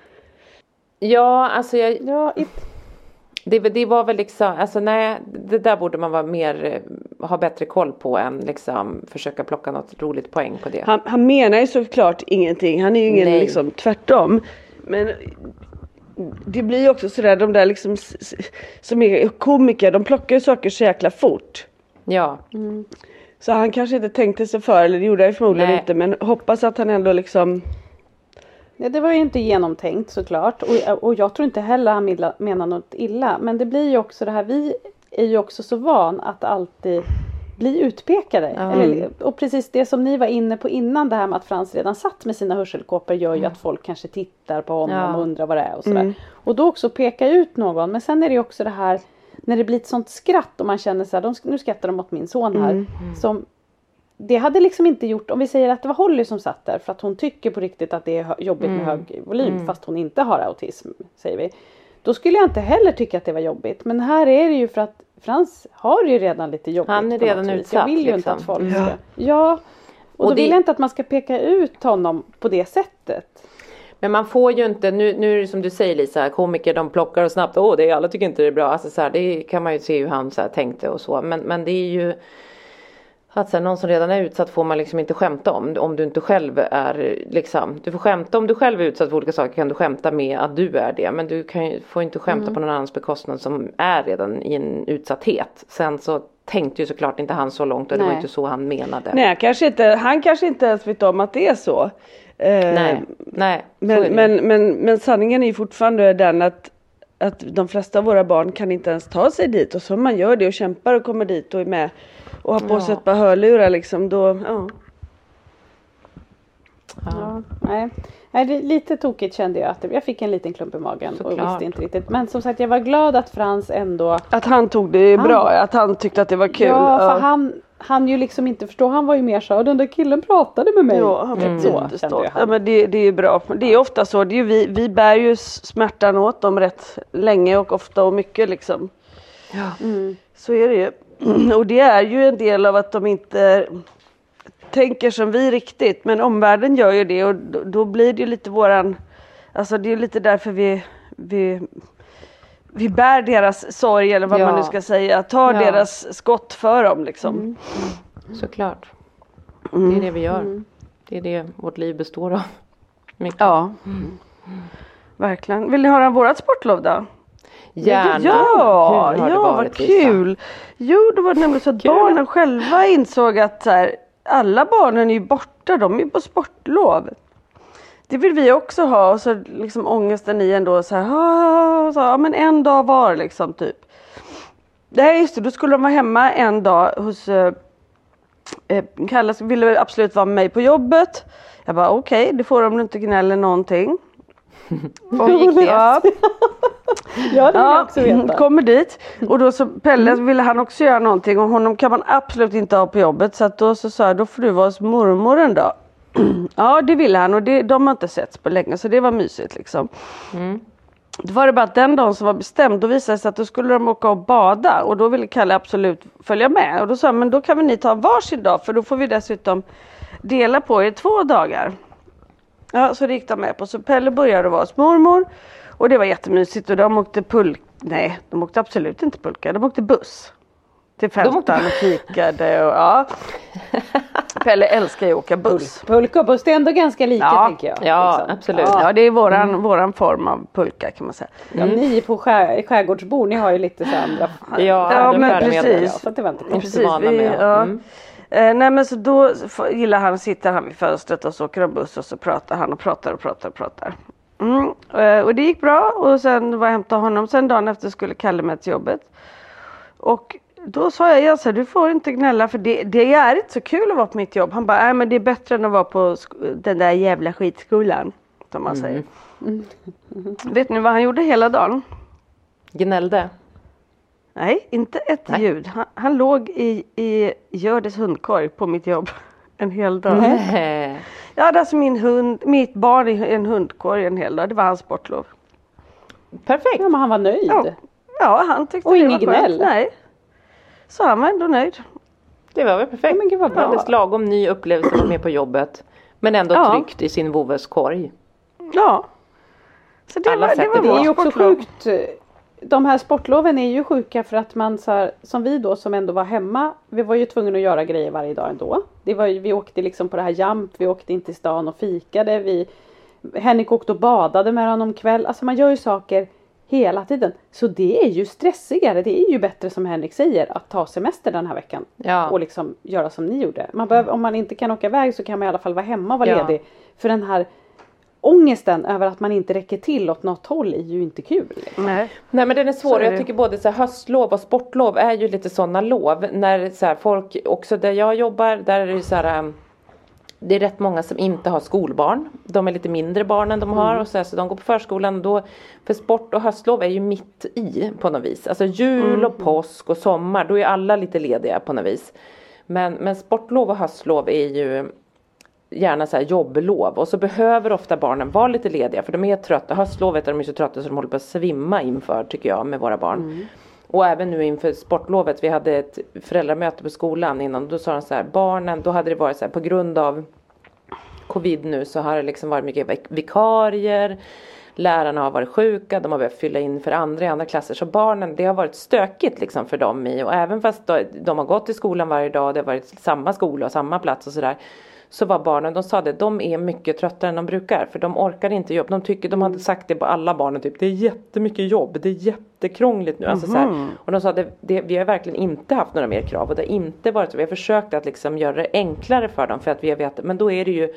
Ja, alltså jag, Ja, i, det, det var väl liksom, alltså nej, det där borde man vara mer, eh, ha bättre koll på än liksom försöka plocka något roligt poäng på det. Han, han menar ju såklart ingenting. Han är ju ingen Nej. liksom tvärtom. Men det blir ju också sådär de där liksom som är komiker. De plockar ju saker så jäkla fort. Ja, Så han kanske inte tänkte sig för eller det gjorde han förmodligen Nej. inte. Men hoppas att han ändå liksom. Ja, det var ju inte genomtänkt såklart och, och jag tror inte heller han menar något illa. Men det blir ju också det här, vi är ju också så van att alltid bli utpekade. Ja. Eller, och precis det som ni var inne på innan det här med att Frans redan satt med sina hörselkåpor gör ju att folk kanske tittar på honom Ja. och undrar vad det är och sådär. Mm. Och då också peka ut någon. Men sen är det ju också det här när det blir ett sånt skratt och man känner så här, de, nu skrattar de åt min son här. Mm. Som, det hade liksom inte gjort, om vi säger att det var Holly som satt där för att hon tycker på riktigt att det är jobbigt med hög volym fast hon inte har autism, säger vi. Då skulle jag inte heller tycka att det var jobbigt. Men här är det ju för att Frans har ju redan lite jobbigt. Han är redan utsatt, Jag vill ju inte liksom. att folk Ja. ska... Ja. Och, Och då det- vill jag inte att man ska peka ut honom på det sättet. Men man får ju inte, nu, nu är det som du säger Lisa, komiker de plockar och snabbt, åh det är, alla tycker inte det är bra. Alltså så här, det kan man ju se hur han så här, tänkte och så. Men, men det är ju att här, någon som redan är utsatt får man liksom inte skämta om. Om du inte själv är liksom, du får skämta om du själv är utsatt för olika saker kan du skämta med att du är det. Men du kan får inte skämta på någon annans bekostnad som är redan i en utsatthet. Sen så tänkte ju såklart inte han så långt och det var Nej. inte så han menade. Nej, kanske inte, han kanske inte ens vet om att det är så. Eh, nej, nej Men, men, men, men sanningen är ju fortfarande den att, att de flesta av våra barn kan inte ens ta sig dit och så man gör det och kämpar och kommer dit och är med och har på sig Ja. ett par hörlurar liksom då, ja. Ja, nej. nej, det är lite tokigt kände jag. Att jag fick en liten klump i magen och Såklart. visste inte riktigt. Men som sagt jag var glad att Frans ändå Att han tog det Han- bra, att han tyckte att det var kul. Ja, för ja. han han ju liksom inte förstå. Han var ju mer så den där killen pratade med mig. Ja, han var Mm. Jättestolt. Ja, men det, det är ju bra. Det är ofta så. Det är ju vi, vi bär ju smärtan åt dem rätt länge och ofta och mycket liksom. Mm. Så är det ju. Och det är ju en del av att de inte tänker som vi riktigt. Men omvärlden gör ju det och då, då blir det ju lite våran... Alltså det är ju lite därför vi, vi, vi bär deras sorg eller vad Ja. man nu ska säga. Tar Ja. deras skott för dem liksom. Såklart. Mm. Det är det vi gör. Det är det vårt liv består av. Mycket. Ja. Verkligen. Vill ni höra vårat sportlov då? Gärna. Ja, det ja vad varit, Lisa? kul. Jo, det var nämligen så att barnen själva insåg att så här, alla barnen är ju borta, de är på sportlov. Det vill vi också ha och så liksom ångesten i ändå så här, "Ah", så, ja men en dag var liksom typ. Nej just det, då skulle de vara hemma en dag hos eh, eh, Kalle ville absolut vara med mig på jobbet. Jag bara okej, det får de inte gnälla någonting. Och, gick det? Ja, Ja, det vill jag Ja, också veta. kommer dit och då så Pelle ville han också göra någonting och honom kan man absolut inte ha på jobbet så att då så sa jag då får du vara hos mormor en dag. ja det ville han och det, de har inte setts på länge så det var mysigt liksom. Då var det bara att den dagen som var bestämd då visade det sig att då skulle de åka och bada och då ville Kalle absolut följa med och då sa jag men då kan väl ni ta varsin dag för då får vi dessutom dela på er två dagar. Ja, så det gick de med på. Så Pelle började vara hos mormor och det var jättemysigt och de åkte pulka. Nej, de åkte absolut inte pulka. De åkte buss. Till Fältan och fikade och ja. Pelle älskar ju att åka buss. Pulka och buss, det är ändå ganska lika Ja. tänker jag. Ja, liksom. absolut. Ja. Ja, det är våran, våran form av pulka kan man säga. Ja, ni på skär, skärgårdsbor, ni har ju lite så andra Ja, Ja, men precis. Så det var inte med. ja. Mm. Eh, nej men så då gillar han, sitter han vid fönstret och så åker de buss och så pratar han och pratar och pratar och pratar. Mm. Eh, och det gick bra och sen var jag hämtade honom. Sen dagen efter skulle Kalle med till jobbet. Och då sa jag så här, du får inte gnälla för det, det är inte så kul att vara på mitt jobb. Han bara, nej men det är bättre än att vara på den där jävla skitskolan. Som man säger. Vet ni vad han gjorde hela dagen? Gnällde. Nej, inte ett Nej. ljud. Han, han låg i, i Hjördis hundkorg på mitt jobb en hel dag. Nej. Jag hade alltså min hund, mitt barn i en hundkorg en hel dag. Det var hans sportlov. Perfekt. Ja, men han var nöjd. Ja, ja han tyckte Och det var skönt. gnäll? Nej. Så han var ändå nöjd. Det var väl perfekt. Ja, men gud vad bra. Alldeles lagom ny upplevelse att vara med på jobbet. Men ändå Ja. tryggt i sin vovves korg. Ja. Så det Alla var, det var Det är ju också sjukt. De här sportloven är ju sjuka för att man så här, som vi då som ändå var hemma. Vi var ju tvungna att göra grejer varje dag ändå. Det var ju, vi åkte liksom på det här Jump, vi åkte in till stan och fikade. Vi, Henrik åkte och badade med honom kväll. Alltså man gör ju saker hela tiden. Så det är ju stressigare. Det är ju bättre som Henrik säger att ta semester den här veckan. Ja. Och liksom göra som ni gjorde. Man behöver, om man inte kan åka iväg så kan man i alla fall vara hemma och vara Ja. ledig. För den här ångesten över att man inte räcker till åt något håll är ju inte kul. liksom. Nej. Nej men den är Så svår. är Jag tycker både så här, höstlov och sportlov är ju lite sådana lov. När så här, folk, också där jag jobbar, där är det så här um, det är rätt många som inte har skolbarn. De är lite mindre barn än de har och så, här, så de går på förskolan. Då, för sport och höstlov är ju mitt i på något vis. Alltså jul och påsk och sommar, då är alla lite lediga på något vis. Men, men sportlov och höstlov är ju gärna så här jobblov och så behöver ofta barnen vara lite lediga för de är trötta. Höstlovet är de så trötta så de håller på att svimma inför tycker jag med våra barn. Mm. Och även nu inför sportlovet, vi hade ett föräldramöte på skolan innan. Då sa de så här, barnen, då hade det varit så här på grund av covid nu så har det liksom varit mycket vikarier. Lärarna har varit sjuka, de har behövt fylla in för andra i andra klasser. Så barnen, det har varit stökigt liksom för dem i. Och även fast de har gått till skolan varje dag, det har varit samma skola och samma plats och sådär så var barnen, de sa det, de är mycket tröttare än de brukar för de orkar inte jobba. De tycker, de hade sagt det på alla barnen typ, det är jättemycket jobb, det är jättekrångligt nu. Mm -hmm. alltså, så mhm. och de sa det, det, vi har verkligen inte haft några mer krav och det har inte varit så. Vi har försökt att liksom göra det enklare för dem för att vi har vetat, men då är det ju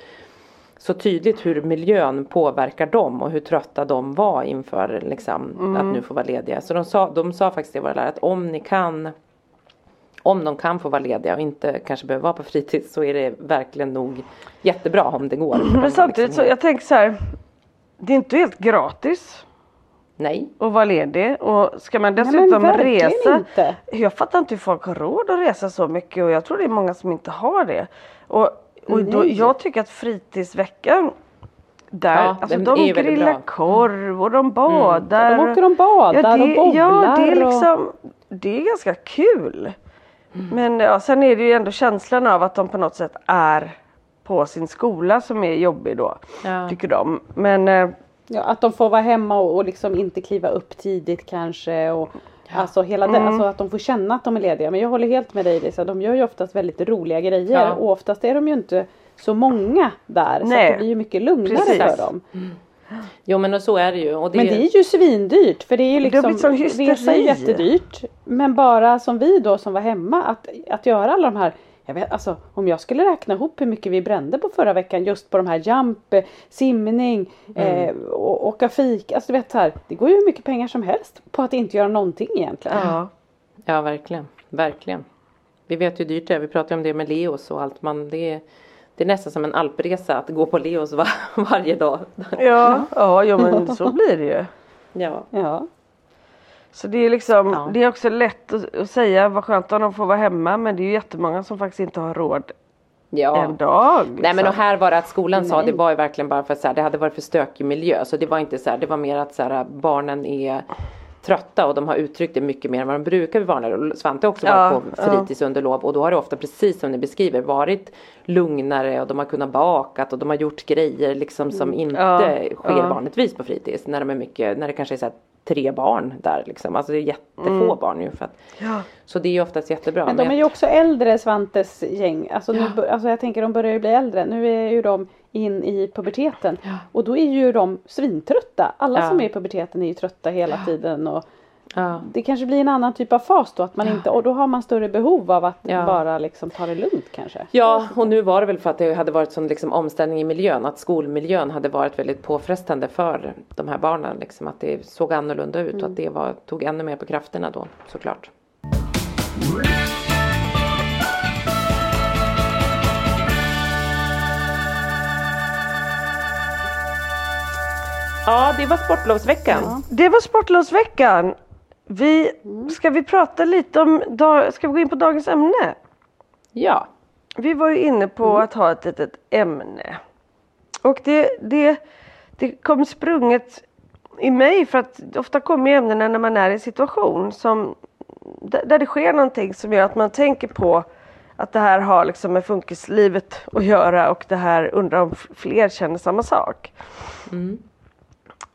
så tydligt hur miljön påverkar dem och hur trötta de var inför liksom, mm. att nu få vara lediga. Så de sa, de sa faktiskt till våra lärare att om ni kan om de kan få vara lediga och inte kanske behöver vara på fritids så är det verkligen nog jättebra om det går. Men samtidigt liksom... så jag tänker så här. Det är inte helt gratis. Nej. Att vara ledig och ska man dessutom Nej, resa. Inte. Jag fattar inte hur folk har råd att resa så mycket och jag tror det är många som inte har det. Och, och då, jag tycker att fritidsveckan där, ja, alltså de grillar korv och de badar. Mm. De åker och badar ja, det, och bowlar. Ja, det är liksom, det är ganska kul. Mm. Men ja, sen är det ju ändå känslan av att de på något sätt är på sin skola som är jobbig då. Ja. Tycker de. Men eh, Ja, att de får vara hemma och, och liksom inte kliva upp tidigt kanske. Och, ja. Alltså, hela mm. alltså att de får känna att de är lediga. Men jag håller helt med dig Lisa. De gör ju oftast väldigt roliga grejer. Ja. Och oftast är de ju inte så många där. Nej. Så det blir ju mycket lugnare Precis. för dem. Mm. Jo men och så är det ju. Det men det är ju svindyrt för det är ju liksom, resa är jättedyrt. Men bara som vi då som var hemma att, att göra alla de här jag vet, alltså, om jag skulle räkna ihop hur mycket vi brände på förra veckan just på de här jump, simning, mm. eh, och, åka fika. Alltså, du vet, här, det går ju hur mycket pengar som helst på att inte göra någonting egentligen. Ja, ja verkligen. Verkligen. Vi vet hur dyrt det är. Vi pratade om det med Leos och allt. Man, det, är, det är nästan som en alpresa att gå på Leos var, varje dag. Ja, ja, ja men så blir det ju. Ja. ja. Så det är liksom, ja. det är också lätt att, att, säga vad skönt om de får vara hemma men det är ju jättemånga som faktiskt inte har råd ja. en dag. Liksom. Nej men och här var det att skolan Nej. sa det var ju verkligen bara för att så här, det hade varit för stökig miljö så det var inte så här, det var mer att så här, barnen är trötta och de har uttryckt det mycket mer än vad de brukar vid vanliga Svante har också varit ja, på fritids under lov och då har det ofta precis som ni beskriver varit lugnare och de har kunnat bakat och de har gjort grejer liksom som mm. inte ja, sker ja. vanligtvis på fritids när de är mycket, när det kanske är så tre barn där liksom. Alltså det är jättefå mm. barn ju. För att, ja. Så det är ju oftast jättebra. Men de är ju också äldre Svantes gäng. Alltså, nu, alltså jag tänker de börjar ju bli äldre. Nu är ju de in i puberteten. Ja. Och då är ju de svintrötta. Alla som är i puberteten är ju trötta hela tiden. Och Ja. Det kanske blir en annan typ av fas då att man inte, och då har man större behov av att ja. bara liksom ta det lugnt kanske. Ja och nu var det väl för att det hade varit sån liksom omställning i miljön att skolmiljön hade varit väldigt påfrestande för de här barnen liksom att det såg annorlunda ut mm. och att det var, tog ännu mer på krafterna då såklart. Ja, det var sportlovsveckan. Ja. Det var sportlovsveckan. Vi, ska vi prata lite om, ska vi gå in på dagens ämne? Ja. Vi var ju inne på mm. att ha ett litet ämne. Och det, det, det kom sprunget i mig för att ofta kommer ämnena när man är i en situation som där det sker någonting som gör att man tänker på att det här har liksom med funkislivet att göra och det här undrar om fler känner samma sak. Mm.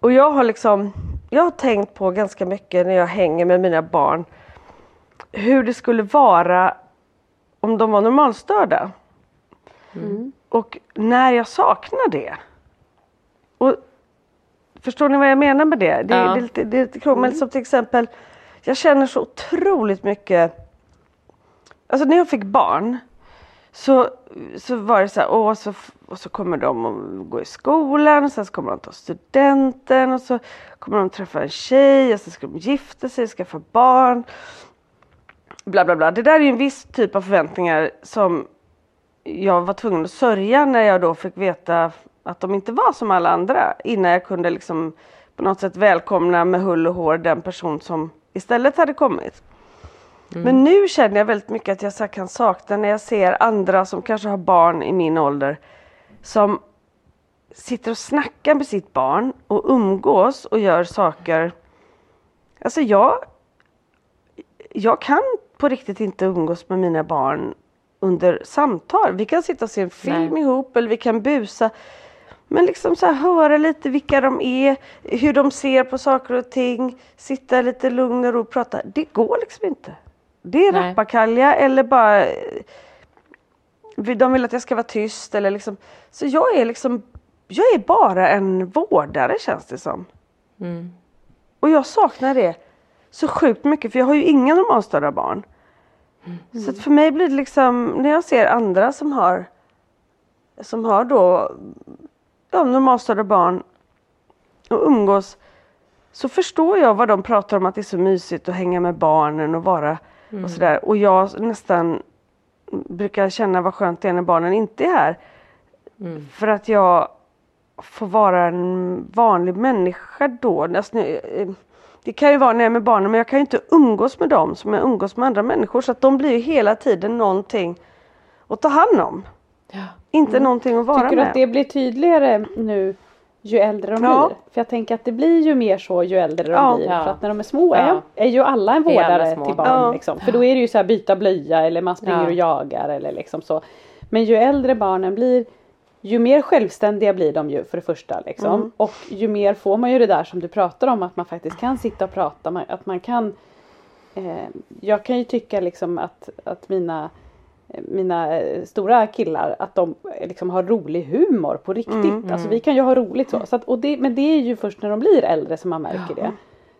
Och jag har liksom jag har tänkt på ganska mycket när jag hänger med mina barn hur det skulle vara om de var normalstörda. Mm. Och när jag saknar det. Och Förstår ni vad jag menar med det? Det, ja. det, det, det är lite krångligt. Mm. Som till exempel, jag känner så otroligt mycket Alltså när jag fick barn så, så var det så här, åh, så, och så kommer de att gå i skolan, sen så kommer de ta studenten och så kommer de träffa en tjej och sen ska de gifta sig, skaffa barn. Bla bla bla. Det där är ju en viss typ av förväntningar som jag var tvungen att sörja när jag då fick veta att de inte var som alla andra innan jag kunde liksom på något sätt välkomna med hull och hår den person som istället hade kommit. Mm. Men nu känner jag väldigt mycket att jag så kan sakna när jag ser andra som kanske har barn i min ålder som sitter och snackar med sitt barn och umgås och gör saker. Alltså jag, jag kan på riktigt inte umgås med mina barn under samtal. Vi kan sitta och se en film Nej. ihop eller vi kan busa. Men liksom så här, höra lite vilka de är, hur de ser på saker och ting, sitta lite lugn och ro och prata. Det går liksom inte. Det är Nej. rappakalja eller bara de vill att jag ska vara tyst eller liksom. Så jag är liksom, jag är bara en vårdare känns det som. Mm. Och jag saknar det så sjukt mycket för jag har ju inga normalstörda barn. Så att för mig blir det liksom, när jag ser andra som har som har då ja, normalstörda barn och umgås så förstår jag vad de pratar om att det är så mysigt att hänga med barnen och vara och sådär. Och jag nästan brukar känna vad skönt det är när barnen inte är här. För att jag får vara en vanlig människa då. Alltså, eh, det kan ju vara när jag är med barnen men jag kan ju inte umgås med dem som jag umgås med andra människor. Så att de blir ju hela tiden någonting att ta hand om. Ja. Inte någonting att vara Tycker du med. att det blir tydligare nu ju äldre de Ja. blir? För jag tänker att det blir ju mer så ju äldre de Ja. blir. För att när de är små är, Ja. är ju alla en alla vårdare små. till barn. Liksom. För då är det ju så här byta blöja eller man springer och jagar eller liksom så. Men ju äldre barnen blir ju mer självständiga blir de ju för det första. Liksom. Mm. Och ju mer får man ju det där som du pratar om att man faktiskt kan sitta och prata. Att man kan eh, Jag kan ju tycka liksom att, att mina mina eh, stora killar att de eh, liksom har rolig humor på riktigt. Mm. Alltså vi kan ju ha roligt så. så att, och det, men det är ju först när de blir äldre som man märker det.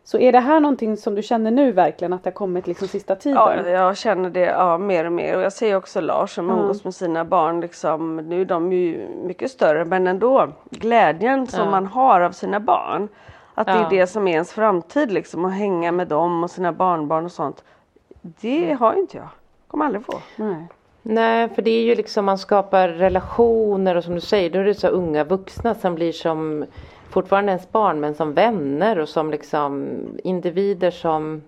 Så är det här någonting som du känner nu verkligen att det har kommit liksom sista tiden? Ja, jag känner det ja, mer och mer. Och jag ser också Lars som Ja. umgås med sina barn. Liksom, nu är de ju mycket större men ändå glädjen som Ja. man har av sina barn. Att det Ja. är det som är ens framtid liksom. Att hänga med dem och sina barnbarn och sånt. Det har inte jag. Kommer aldrig få. Nej. Nej, för det är ju liksom man skapar relationer och som du säger då är det så unga vuxna som blir som fortfarande ens barn men som vänner och som liksom individer som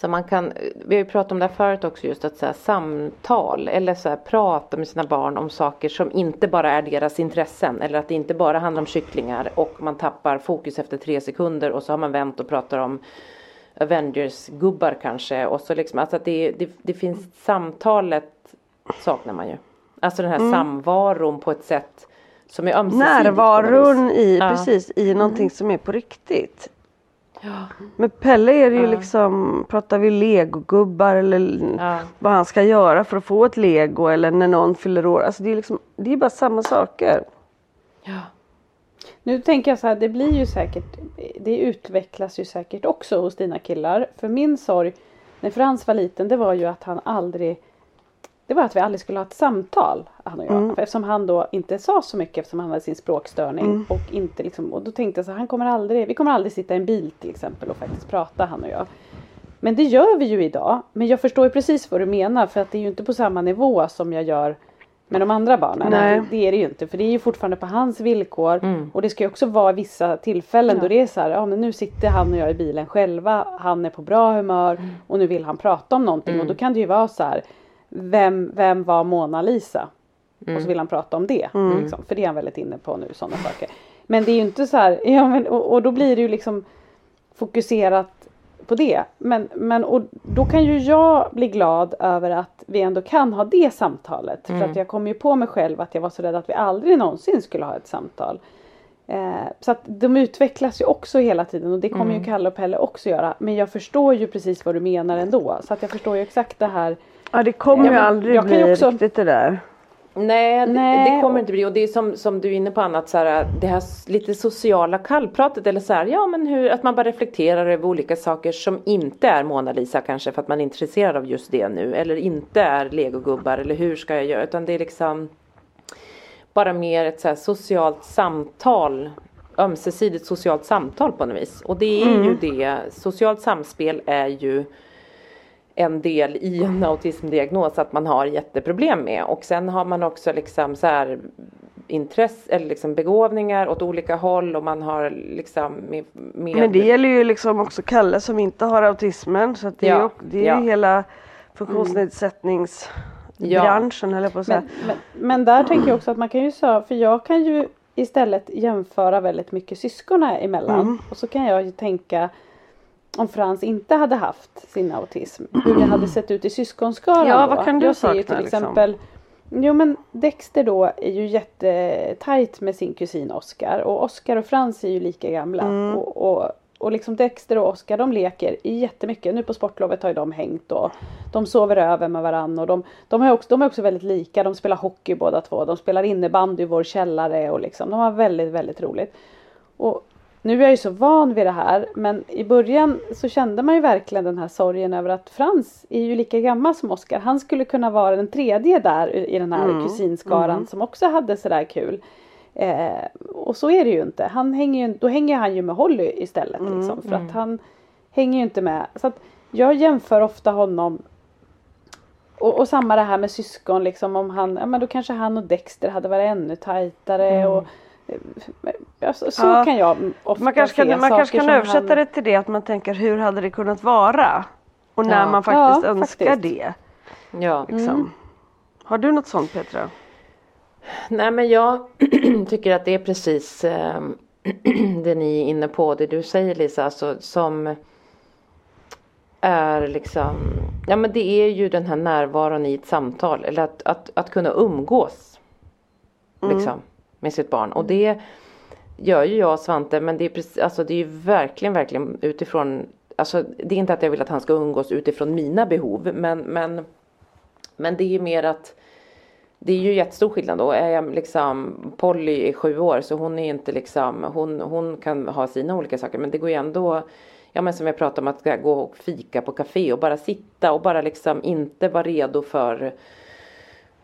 som man kan, vi har ju pratat om det här förut också just att så här, samtal eller så här, prata med sina barn om saker som inte bara är deras intressen eller att det inte bara handlar om kycklingar och man tappar fokus efter tre sekunder och så har man vänt och pratar om Avengers-gubbar kanske och så liksom, alltså att det, det, det finns samtalet saknar man ju. Alltså den här Mm. samvaron på ett sätt som är ömsesidigt. Närvaron i, Ja. precis, i någonting som är på riktigt. Med Pelle är det ju Ja. liksom, pratar vi legogubbar eller Ja. vad han ska göra för att få ett lego eller när någon fyller år. Alltså det är liksom, det är bara samma saker. Ja. Nu tänker jag så här, det blir ju säkert, det utvecklas ju säkert också hos dina killar. För min sorg när Frans var liten det var ju att han aldrig det var att vi aldrig skulle ha ett samtal, han och jag. Mm. Eftersom han då inte sa så mycket eftersom han hade sin språkstörning. Mm. Och, inte liksom, och då tänkte jag så här, han kommer aldrig, vi kommer aldrig sitta i en bil till exempel och faktiskt prata han och jag. Men det gör vi ju idag. Men jag förstår ju precis vad du menar för att det är ju inte på samma nivå som jag gör med de andra barnen. Nej. Det, är det ju inte för det är ju fortfarande på hans villkor. Mm. Och det ska ju också vara vissa tillfällen Ja. då det är så här, ja men nu sitter han och jag i bilen själva, han är på bra humör och nu vill han prata om någonting Mm. och då kan det ju vara så här, vem, vem var Mona Lisa? Och så vill han prata om det. Liksom, för det är han väldigt inne på nu, sådana saker. Men det är ju inte så här, ja, men, och, och då blir det ju liksom fokuserat på det. Men, men och då kan ju jag bli glad över att vi ändå kan ha det samtalet. För att jag kom ju på mig själv att jag var så rädd att vi aldrig någonsin skulle ha ett samtal. Eh, så att de utvecklas ju också hela tiden och det kommer ju Kalle och Pelle också göra. Men jag förstår ju precis vad du menar ändå. Så att jag förstår ju exakt det här. Ja det kommer Ja, ju aldrig bli också- riktigt det där. Nej, det- Nej, det kommer och- inte bli. Och det är som, som du är inne på annat, så här, det här lite sociala kallpratet eller så här, ja men hur, att man bara reflekterar över olika saker som inte är Mona Lisa kanske för att man är intresserad av just det nu. Eller inte är legogubbar eller hur ska jag göra, utan det är liksom bara mer ett så socialt samtal ömsesidigt socialt samtal på något vis. Och det är ju det, socialt samspel är ju en del i en autismdiagnos att man har jätteproblem med. Och sen har man också liksom så här intresse eller liksom begåvningar åt olika håll och man har liksom med, med Men det gäller ju liksom också Kalle som inte har autismen. Så att det är Ja, ju, det är ja. ju hela funktionsnedsättnings ja. branschen eller på så men, men, men, där tänker jag också att man kan ju säga, för jag kan ju istället jämföra väldigt mycket syskon emellan. Mm. Och så kan jag ju tänka om Frans inte hade haft sin autism. Hur det hade sett ut i syskonskaran Ja, då. vad kan du jag sakna till liksom? exempel Jo men Dexter då är ju jättetajt med sin kusin Oscar och Oscar och Frans är ju lika gamla. Mm. Och, och, och liksom Dexter och Oscar de leker jättemycket. Nu på sportlovet har ju de hängt och de sover över med varandra och de, de, är också, de är också väldigt lika. De spelar hockey båda två. De spelar innebandy i vår källare och liksom de har väldigt väldigt roligt. Och nu är jag ju så van vid det här men i början så kände man ju verkligen den här sorgen över att Frans är ju lika gammal som Oskar. Han skulle kunna vara den tredje där i den här Mm, kusinskaran mm. som också hade sådär kul. Eh, och så är det ju inte. Han hänger ju, då hänger han ju med Holly istället. Mm, liksom, för att han hänger ju inte med. Så jag jämför ofta honom och, och samma det här med syskon liksom om han, ja men då kanske han och Dexter hade varit ännu tajtare och ja, så, Ja. kan jag ofta Man kanske se kan, man kanske kan översätta han, det till det att man tänker hur hade det kunnat vara? Och när Ja. man faktiskt Ja, önskar faktiskt. det. Ja. Liksom. Har du något sånt Petra? Nej men jag tycker att det är precis eh, det ni är inne på, det du säger Lisa, alltså, som är liksom, ja men det är ju den här närvaron i ett samtal eller att, att, att kunna umgås liksom med sitt barn och det gör ju jag och Svante men det är precis, alltså det är ju verkligen, verkligen utifrån, alltså det är inte att jag vill att han ska umgås utifrån mina behov men, men, men det är mer att det är ju jättestor skillnad då. Är jag liksom, Polly är sju år så hon är inte liksom, hon, hon kan ha sina olika saker men det går ju ändå, ja men som jag pratade om att gå och fika på café och bara sitta och bara liksom inte vara redo för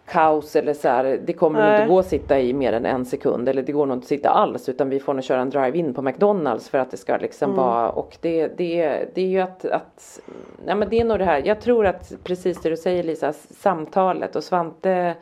kaos eller så här, det kommer nog inte gå att sitta i mer än en sekund eller det går nog inte att sitta alls utan vi får nog köra en drive-in på McDonalds för att det ska liksom vara och det, det, det är ju att, att ja men det är nog det här, jag tror att precis det du säger Lisa, samtalet och Svante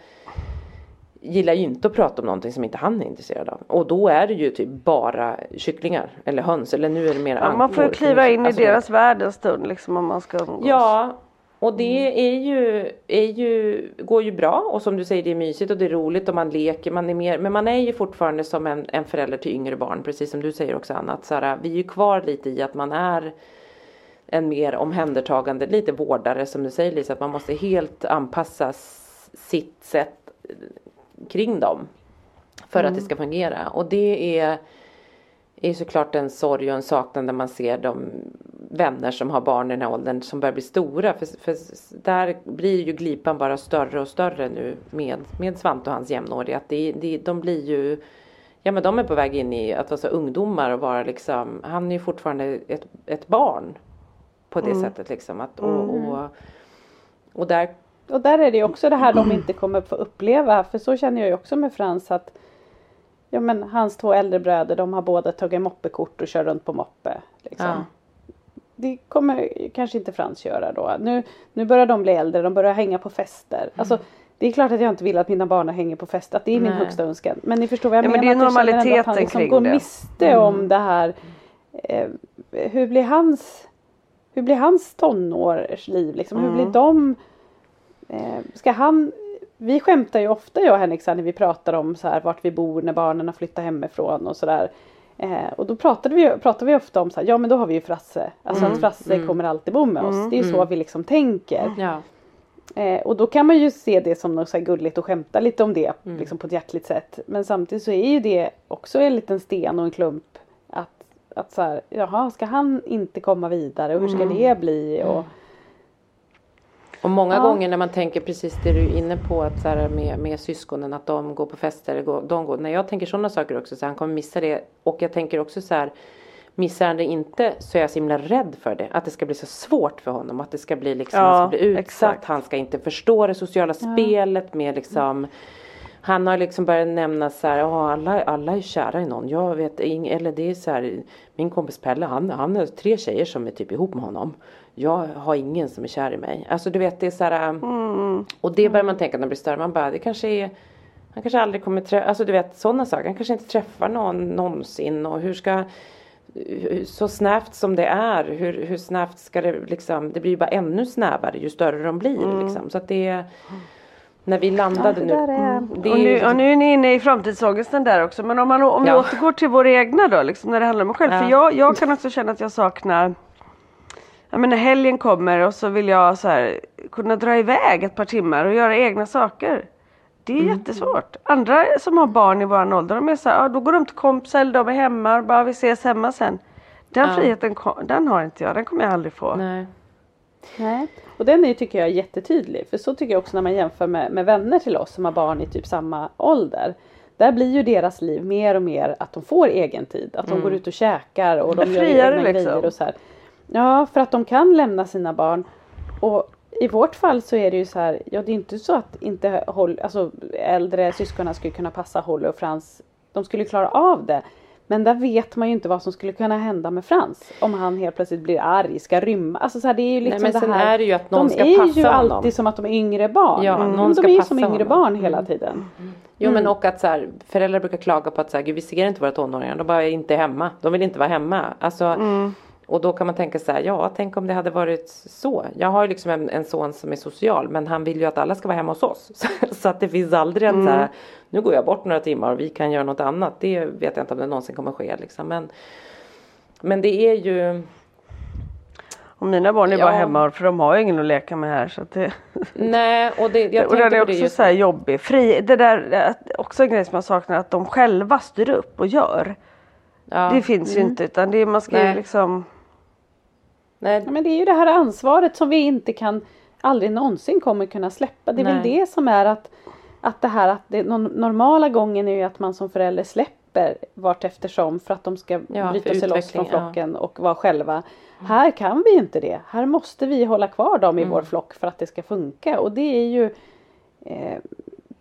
gillar ju inte att prata om någonting som inte han är intresserad av. Och då är det ju typ bara kycklingar eller höns eller nu är det mer Ja, man får ju kliva in i Alltså, deras värld en stund liksom om man ska umgås. Ja, och det är ju, är ju, går ju bra. Och som du säger det är mysigt och det är roligt och man leker, man är mer, men man är ju fortfarande som en, en förälder till yngre barn, precis som du säger också Anna, att här, vi är ju kvar lite i att man är en mer omhändertagande, lite vårdare som du säger Lisa, att man måste helt anpassa sitt sätt kring dem för att det ska fungera. Och det är är såklart en sorg och en saknad när man ser de vänner som har barn i den här åldern som börjar bli stora. För, för där blir ju glipan bara större och större nu med, med Svante och hans jämnåriga. Att det, det, de blir ju, ja men de är på väg in i att vara så ungdomar och vara liksom, han är ju fortfarande ett, ett barn. På det sättet liksom. Att, och, och, och där Och där är det ju också det här de inte kommer få uppleva. För så känner jag ju också med Frans att Ja men hans två äldre bröder de har båda tagit moppekort och kör runt på moppe. Liksom. Ja. Det kommer kanske inte Frans göra då. Nu, nu börjar de bli äldre, de börjar hänga på fester. Alltså, det är klart att jag inte vill att mina barn hänger på fest, att det är min Nej. högsta önskan. Men ni förstår vad jag Ja, men menar. det är känner ändå att han normaliteten liksom kring går det. miste om det här. Eh, hur blir hans hur blir hans tonårsliv? Liksom? Hur blir de? Eh, ska han vi skämtar ju ofta jag och Henrik när vi pratar om så här, vart vi bor när barnen har flyttat hemifrån och sådär. Eh, och då pratade vi, pratade vi ofta om så här, ja men då har vi ju Frasse. Alltså att Frasse kommer alltid bo med oss. Det är ju så vi liksom tänker. ja. Eh, och då kan man ju se det som något så gulligt och skämta lite om det liksom på ett hjärtligt sätt. Men samtidigt så är ju det också en liten sten och en klump. Att, att så här, jaha, ska han inte komma vidare och hur ska det bli? Och, Och många Ja. gånger när man tänker precis det du är inne på att så här med, med syskonen att de går på fester, går, de går, när jag tänker sådana saker också så han kommer missa det och jag tänker också så här missar han det inte så är jag så himla rädd för det. Att det ska bli så svårt för honom. Att det ska bli liksom, Ja, han ska bli utsatt. exakt. Han ska inte förstå det sociala spelet med liksom han har liksom börjat nämna så här, ja alla, alla är kära i någon. Jag vet eller det är så här, min kompis Pelle han, han har tre tjejer som är typ ihop med honom. Jag har ingen som är kär i mig. Alltså du vet det är så här, Mm. och det börjar man tänka när det blir större. Man bara, det kanske är han kanske aldrig kommer träffa, alltså du vet sådana saker. Han kanske inte träffar någon någonsin och hur ska så snävt som det är, hur, hur snävt ska det liksom, det blir ju bara ännu snävare ju större de blir liksom. Så att det är när vi landade Ja, nu. Mm, och, nu, liksom- och nu är ni inne i framtidsångesten där också. Men om, man, om vi Ja. återgår till våra egna då, liksom, när det handlar om mig själv. Ja. För jag, jag kan också känna att jag saknar jag menar helgen kommer och så vill jag så här, kunna dra iväg ett par timmar och göra egna saker. Det är Mm. jättesvårt. Andra som har barn i våran ålder, de är så här, ja, då går de till kompisar eller de är hemma och bara vi ses hemma sen. Den Ja. friheten den har inte jag, den kommer jag aldrig få. Nej. Nej. Och den är, tycker jag är jättetydlig. För så tycker jag också när man jämför med, med vänner till oss som har barn i typ samma ålder. Där blir ju deras liv mer och mer att de får egen tid. Att de går ut och käkar och de Mm. Gör egna liksom. grejer och så här. Ja, för att de kan lämna sina barn. Och i vårt fall så är det ju så här, ja det är inte så att inte håll, alltså, äldre syskonen skulle kunna passa Holly och Frans. De skulle klara av det. Men där vet man ju inte vad som skulle kunna hända med Frans. Om han helt plötsligt blir arg, ska rymma. Alltså så här, det är ju liksom men det sen här. är det ju att någon de ska är passa ju honom. alltid som att de är yngre barn. Ja, Mm. någon de ska är ju som yngre honom. barn hela tiden. Jo Mm. men och att så här, föräldrar brukar klaga på att så här, Gud, vi ser inte våra tonåringar, de bara är inte hemma. De vill inte vara hemma. Alltså, Mm. Och då kan man tänka så här, ja tänk om det hade varit så. Jag har ju liksom en, en son som är social men han vill ju att alla ska vara hemma hos oss. Så, så att det finns aldrig en så Mm. här, nu går jag bort några timmar och vi kan göra något annat. Det vet jag inte om det någonsin kommer ske liksom. Men, men det är ju, Och mina barn är Ja. bara hemma för de har ju ingen att leka med här. Så att det... nej och det, jag och den är också så här jobbig. Fri, det där är också en grej som jag saknar att de själva styr upp och gör. ja, Det finns ju inte utan det man ska ju Nej. liksom nej, men det är ju det här ansvaret som vi inte kan, aldrig någonsin kommer kunna släppa. Det är väl Nej. det som är att, att det här att det normala gången är ju att man som förälder släpper vart eftersom för att de ska Ja, bryta sig loss från utveckling, ja. flocken och vara själva. Här kan vi inte det. Här måste vi hålla kvar dem i Mm. vår flock för att det ska funka och det är ju eh,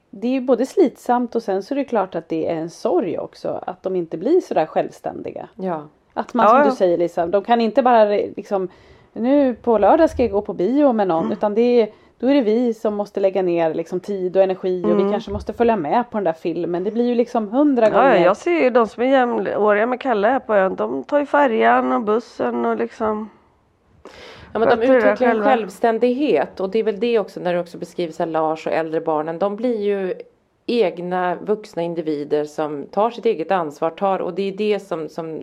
det är ju både slitsamt och sen så är det klart att det är en sorg också att de inte blir sådär självständiga. ja. Att man Ja, som du säger Lisa, de kan inte bara liksom nu på lördag ska jag gå på bio med någon utan det är, då är det vi som måste lägga ner liksom tid och energi och vi kanske måste följa med på den där filmen. Det blir ju liksom hundra Ja, gånger. jag ser ju de som är jämnåriga med Kalle här på ön. De tar ju färjan och bussen och liksom. Ja men de utvecklar en självständighet och det är väl det också när du också beskriver så här Lars och äldre barnen. De blir ju egna vuxna individer som tar sitt eget ansvar. Tar, och det är det som, som,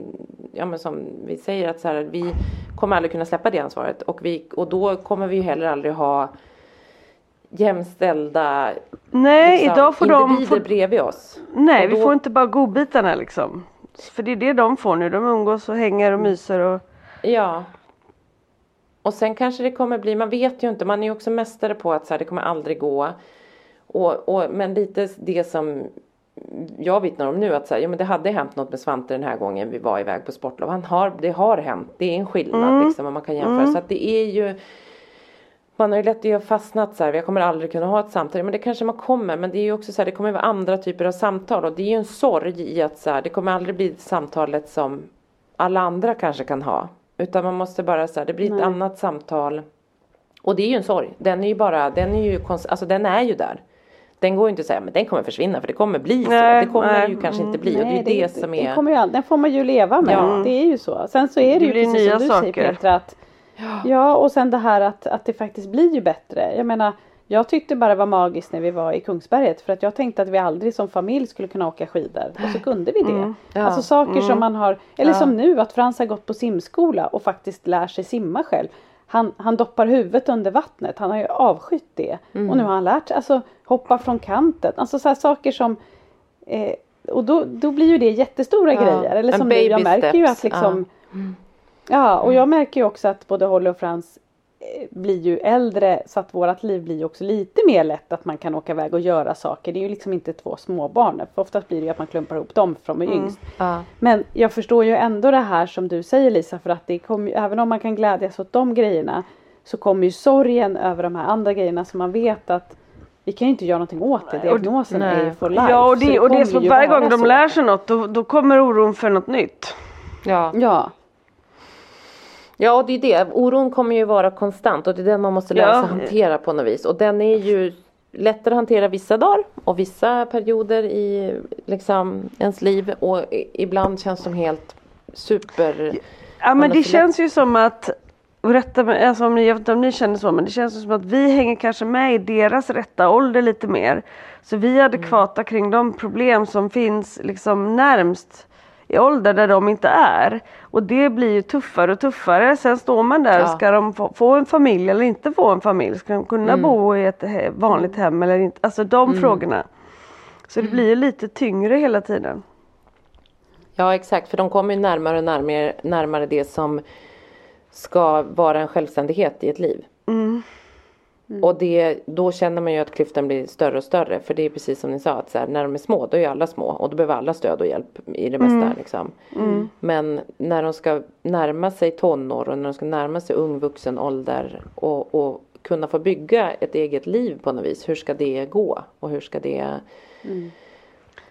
ja, men som vi säger att så här, vi kommer aldrig kunna släppa det ansvaret. Och, vi, och då kommer vi ju heller aldrig ha jämställda Nej, liksom, idag får de. individer Får, bredvid oss. nej, och vi då- får inte bara godbitarna liksom. För det är det de får nu. De umgås och hänger och myser och. Ja. Och sen kanske det kommer bli, man vet ju inte, man är ju också mästare på att så här, det kommer aldrig gå. Och, och, men lite det som jag vittnar om nu att så här, ja, men det hade hänt något med Svante den här gången vi var iväg på sportlov. Han har, det har hänt, det är en skillnad liksom om man kan jämföra. Så att det är ju man har ju lätt att fastnat så här, jag kommer aldrig kunna ha ett samtal. Men det kanske man kommer, men det är ju också så här, det kommer vara andra typer av samtal. Och det är ju en sorg i att så här, det kommer aldrig bli samtalet som alla andra kanske kan ha. Utan man måste bara så här, det blir ett Nej. annat samtal. Och det är ju en sorg. Den är ju bara, den är ju, alltså den är ju där. Den går ju inte att säga, men den kommer försvinna för det kommer bli så. Nej, det kommer nej, ju kanske inte mm, bli. och det är Nej, ju det, som det är. kommer ju, den får man ju leva med. Ja. Det är ju så. Sen så är det, Det ju precis nya som du saker. säger Petra att Ja och sen det här att, att det faktiskt blir ju bättre. Jag menar jag tyckte bara det var magiskt när vi var i Kungsberget för att jag tänkte att vi aldrig som familj skulle kunna åka skidor och så kunde vi det. Mm. Ja. Alltså saker som man har, eller Ja. som nu att Frans har gått på simskola och faktiskt lär sig simma själv. Han, han doppar huvudet under vattnet, han har ju avskytt det. Mm. Och nu har han lärt sig, alltså hoppa från kanten. Alltså så saker som eh, och då, då blir ju det jättestora Ja, grejer. Eller som nu, jag märker ju steps, att liksom Ja, och jag märker ju också att både Holly och Frans blir ju äldre så att vårat liv blir också lite mer lätt att man kan åka iväg och göra saker. Det är ju liksom inte två småbarn. För oftast blir det ju att man klumpar ihop dem från de är yngst. Ja. Men jag förstår ju ändå det här som du säger Lisa för att det kommer ju, även om man kan glädjas åt de grejerna så kommer ju sorgen över de här andra grejerna som man vet att vi kan ju inte göra någonting åt det. Diagnosen nej. är ju for life. Ja och så det, och det är som varje gång de så. lär sig något då, då kommer oron för något nytt. Ja. Ja, Ja, det är det. Oron kommer ju vara konstant och det är den man måste lära Ja. sig hantera på något vis. Och den är ju lättare att hantera vissa dagar och vissa perioder i liksom ens liv och ibland känns de helt super... Ja men det känns ju som att och rätta mig, alltså om ni, jag vet inte om ni känner så men det känns som att vi hänger kanske med i deras rätta ålder lite mer. Så vi är adekvata kring de problem som finns liksom närmst i ålder där de inte är. Och det blir ju tuffare och tuffare. Sen står man där, Ja. ska de få, få en familj eller inte få en familj? Ska de kunna Mm. bo i ett he- vanligt hem eller inte? Alltså de frågorna. Så det blir ju lite tyngre hela tiden. Ja exakt, för de kommer ju närmare och närmare, närmare det som ska vara en självständighet i ett liv. Mm. Och det, då känner man ju att klyftan blir större och större. För det är precis som ni sa, att så här, när de är små då är alla små och då behöver alla stöd och hjälp i det mesta. Liksom. Men när de ska närma sig tonår och när de ska närma sig ung vuxen ålder och, och kunna få bygga ett eget liv på något vis. Hur ska det gå? Och hur ska det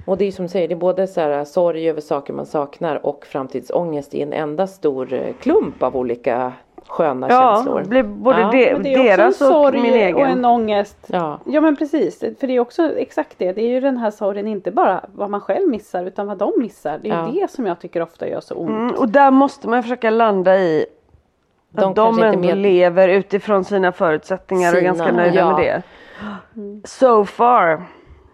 och det är som du säger, det är både så här, sorg över saker man saknar och framtidsångest i en enda stor eh, klump av olika sköna Ja, känslor. det blir både Ja. de, det är också en deras och sorg min egen. och en ångest. Ja. Ja men precis, för det är också exakt det. Det är ju den här sorgen, inte bara vad man själv missar utan vad de missar. Det är Ja. ju det som jag tycker ofta gör så ont. Mm, och där måste man försöka landa i De att de ändå med- lever utifrån sina förutsättningar och är Sina, ganska nöjda ja. med det. So far.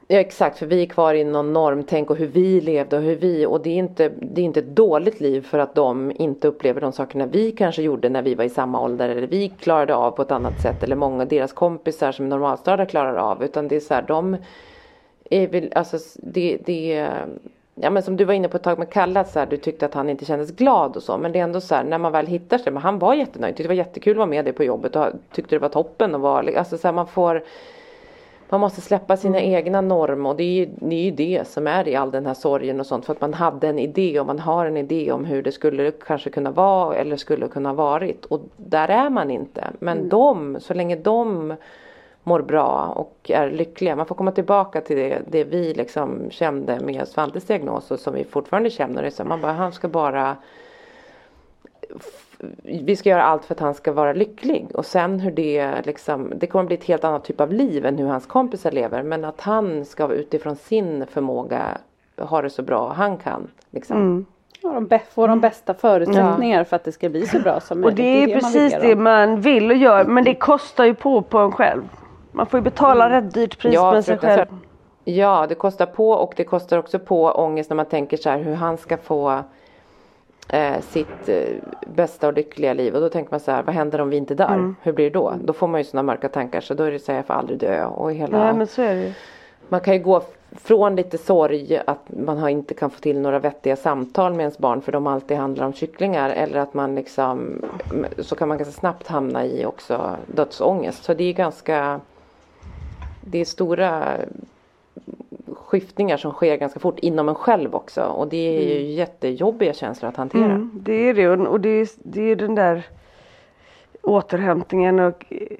Ja exakt, för vi är kvar i någon normtänk och hur vi levde och hur vi och det är inte, det är inte ett dåligt liv för att de inte upplever de sakerna vi kanske gjorde när vi var i samma ålder eller vi klarade av på ett annat sätt eller många av deras kompisar som är normalstörda klarar av. Utan det är så här de är väl, alltså det, det Ja men som du var inne på ett tag med Kalle att så här, du tyckte att han inte kändes glad och så men det är ändå så här när man väl hittar sig men han var jättenöjd, tyckte det var jättekul att vara med dig på jobbet och tyckte det var toppen och var alltså så här, man får man måste släppa sina egna normer och det är, ju, det är ju det som är i all den här sorgen och sånt för att man hade en idé och man har en idé om hur det skulle kanske kunna vara eller skulle kunna varit och där är man inte. Men de, så länge de mår bra och är lyckliga, man får komma tillbaka till det, det vi liksom kände med Svantes diagnos och som vi fortfarande känner. Det så man bara, han ska bara vi ska göra allt för att han ska vara lycklig och sen hur det liksom, det kommer bli ett helt annat typ av liv än hur hans kompisar lever men att han ska utifrån sin förmåga ha det så bra han kan. Liksom. Ja, de får de bästa förutsättningar för att det ska bli så bra som Och möjligt. det är man precis vill det man vill och gör men det kostar ju på på en själv. Man får ju betala rätt dyrt pris Ja, med sig själv. Ja, det kostar på och det kostar också på ångest när man tänker så här hur han ska få eh, sitt eh, bästa och lyckliga liv och då tänker man så här vad händer om vi inte dör? Mm. Hur blir det då? Då får man ju sådana mörka tankar så då är det så här jag får aldrig dö och hela Nej men så är det. Man kan ju gå från lite sorg att man har inte kan få till några vettiga samtal med ens barn för de alltid handlar om kycklingar eller att man liksom så kan man ganska snabbt hamna i också dödsångest. Så det är ganska det är stora skiftningar som sker ganska fort inom en själv också och det är ju jättejobbiga känslor att hantera. Mm, det är det och det är, det är den där återhämtningen och eh,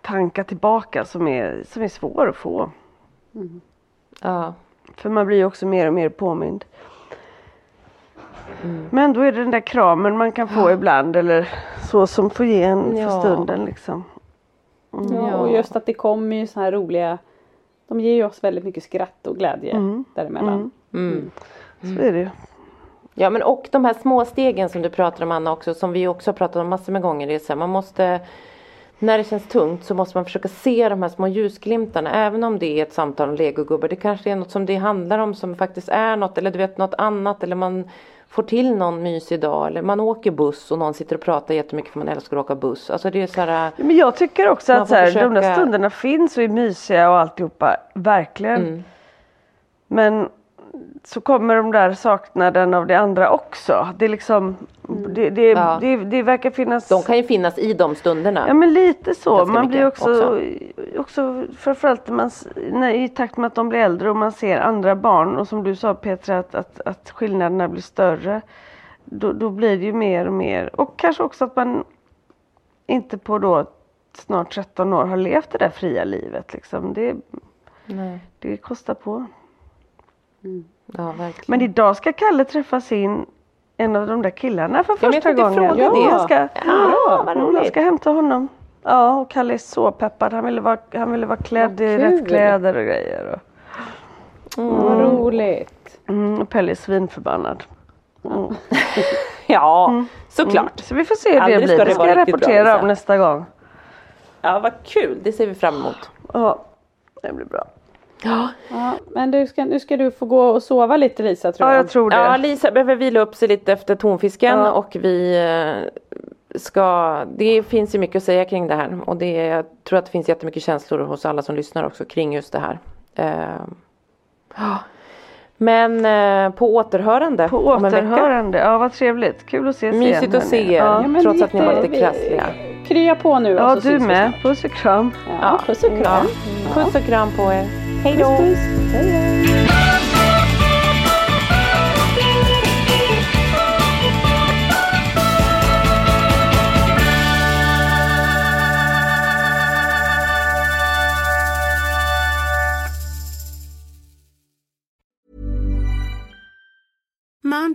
tankar tillbaka som är, som är svår att få. Ja. För man blir ju också mer och mer påmind. Men då är det den där kramen man kan få ibland eller så som får ge en Ja. för stunden liksom. Ja, och just att det kommer ju så här roliga De ger ju oss väldigt mycket skratt och glädje Mm. däremellan. Mm. Så är det ju. Ja men och de här små stegen som du pratar om Anna också som vi också har pratat om massor med gånger. Det är så här, man måste när det känns tungt så måste man försöka se de här små ljusglimtarna även om det är ett samtal om legogubbar. Det kanske är något som det handlar om som faktiskt är något eller du vet något annat eller man får till någon mysig dag eller man åker buss och någon sitter och pratar jättemycket för man älskar att åka buss. Alltså det är så här, Men jag tycker också att så här, de där försöka- stunderna finns och är mysiga och alltihopa. Verkligen. mm, Men så kommer de där saknaden av det andra också. Det är liksom det, det, Ja. det, det verkar finnas de kan ju finnas i de stunderna. Ja men lite så. Ganska Man blir mycket också, också framförallt man, när, i takt med att de blir äldre och man ser andra barn och som du sa Petra att, att, att skillnaderna blir större. Då, då blir det ju mer och mer och kanske också att man inte på då snart 13 år har levt det där fria livet liksom. Det, Nej. det kostar på. Ja verkligen. Men idag ska Kalle träffa sin en av de där killarna för Ja, första gången. fråga det. Jag ska, Ja, Mm, roligt. ska hämta honom. Ja, och Kalle är så peppad. Han ville vara, han ville vara klädd i rätt kläder och grejer. Och, Vad roligt. mm, Pelle är svinförbannad. Mm. ja, såklart. Så vi får se hur det blir. ska Det ska jag bra, rapportera Lisa. om nästa gång. Ja, vad kul. Det ser vi fram emot. Ja, det blir bra. Ja, men du ska, nu ska du få gå och sova lite Lisa tror Ja, jag. jag tror det. Ja, Lisa behöver vila upp sig lite efter tonfisken Ja. och vi eh, ska, det finns ju mycket att säga kring det här och det, jag tror att det finns jättemycket känslor hos alla som lyssnar också kring just det här. Ja. Men eh, på återhörande På återhörande. Ja, vad trevligt. Kul att ses igen. Mysigt att se er, Ja, men trots att ni var lite krassliga. Krya på nu. ja och så du med. Puss och kram. Ja, puss och kram. Puss och kram på er. Hej då! Hej.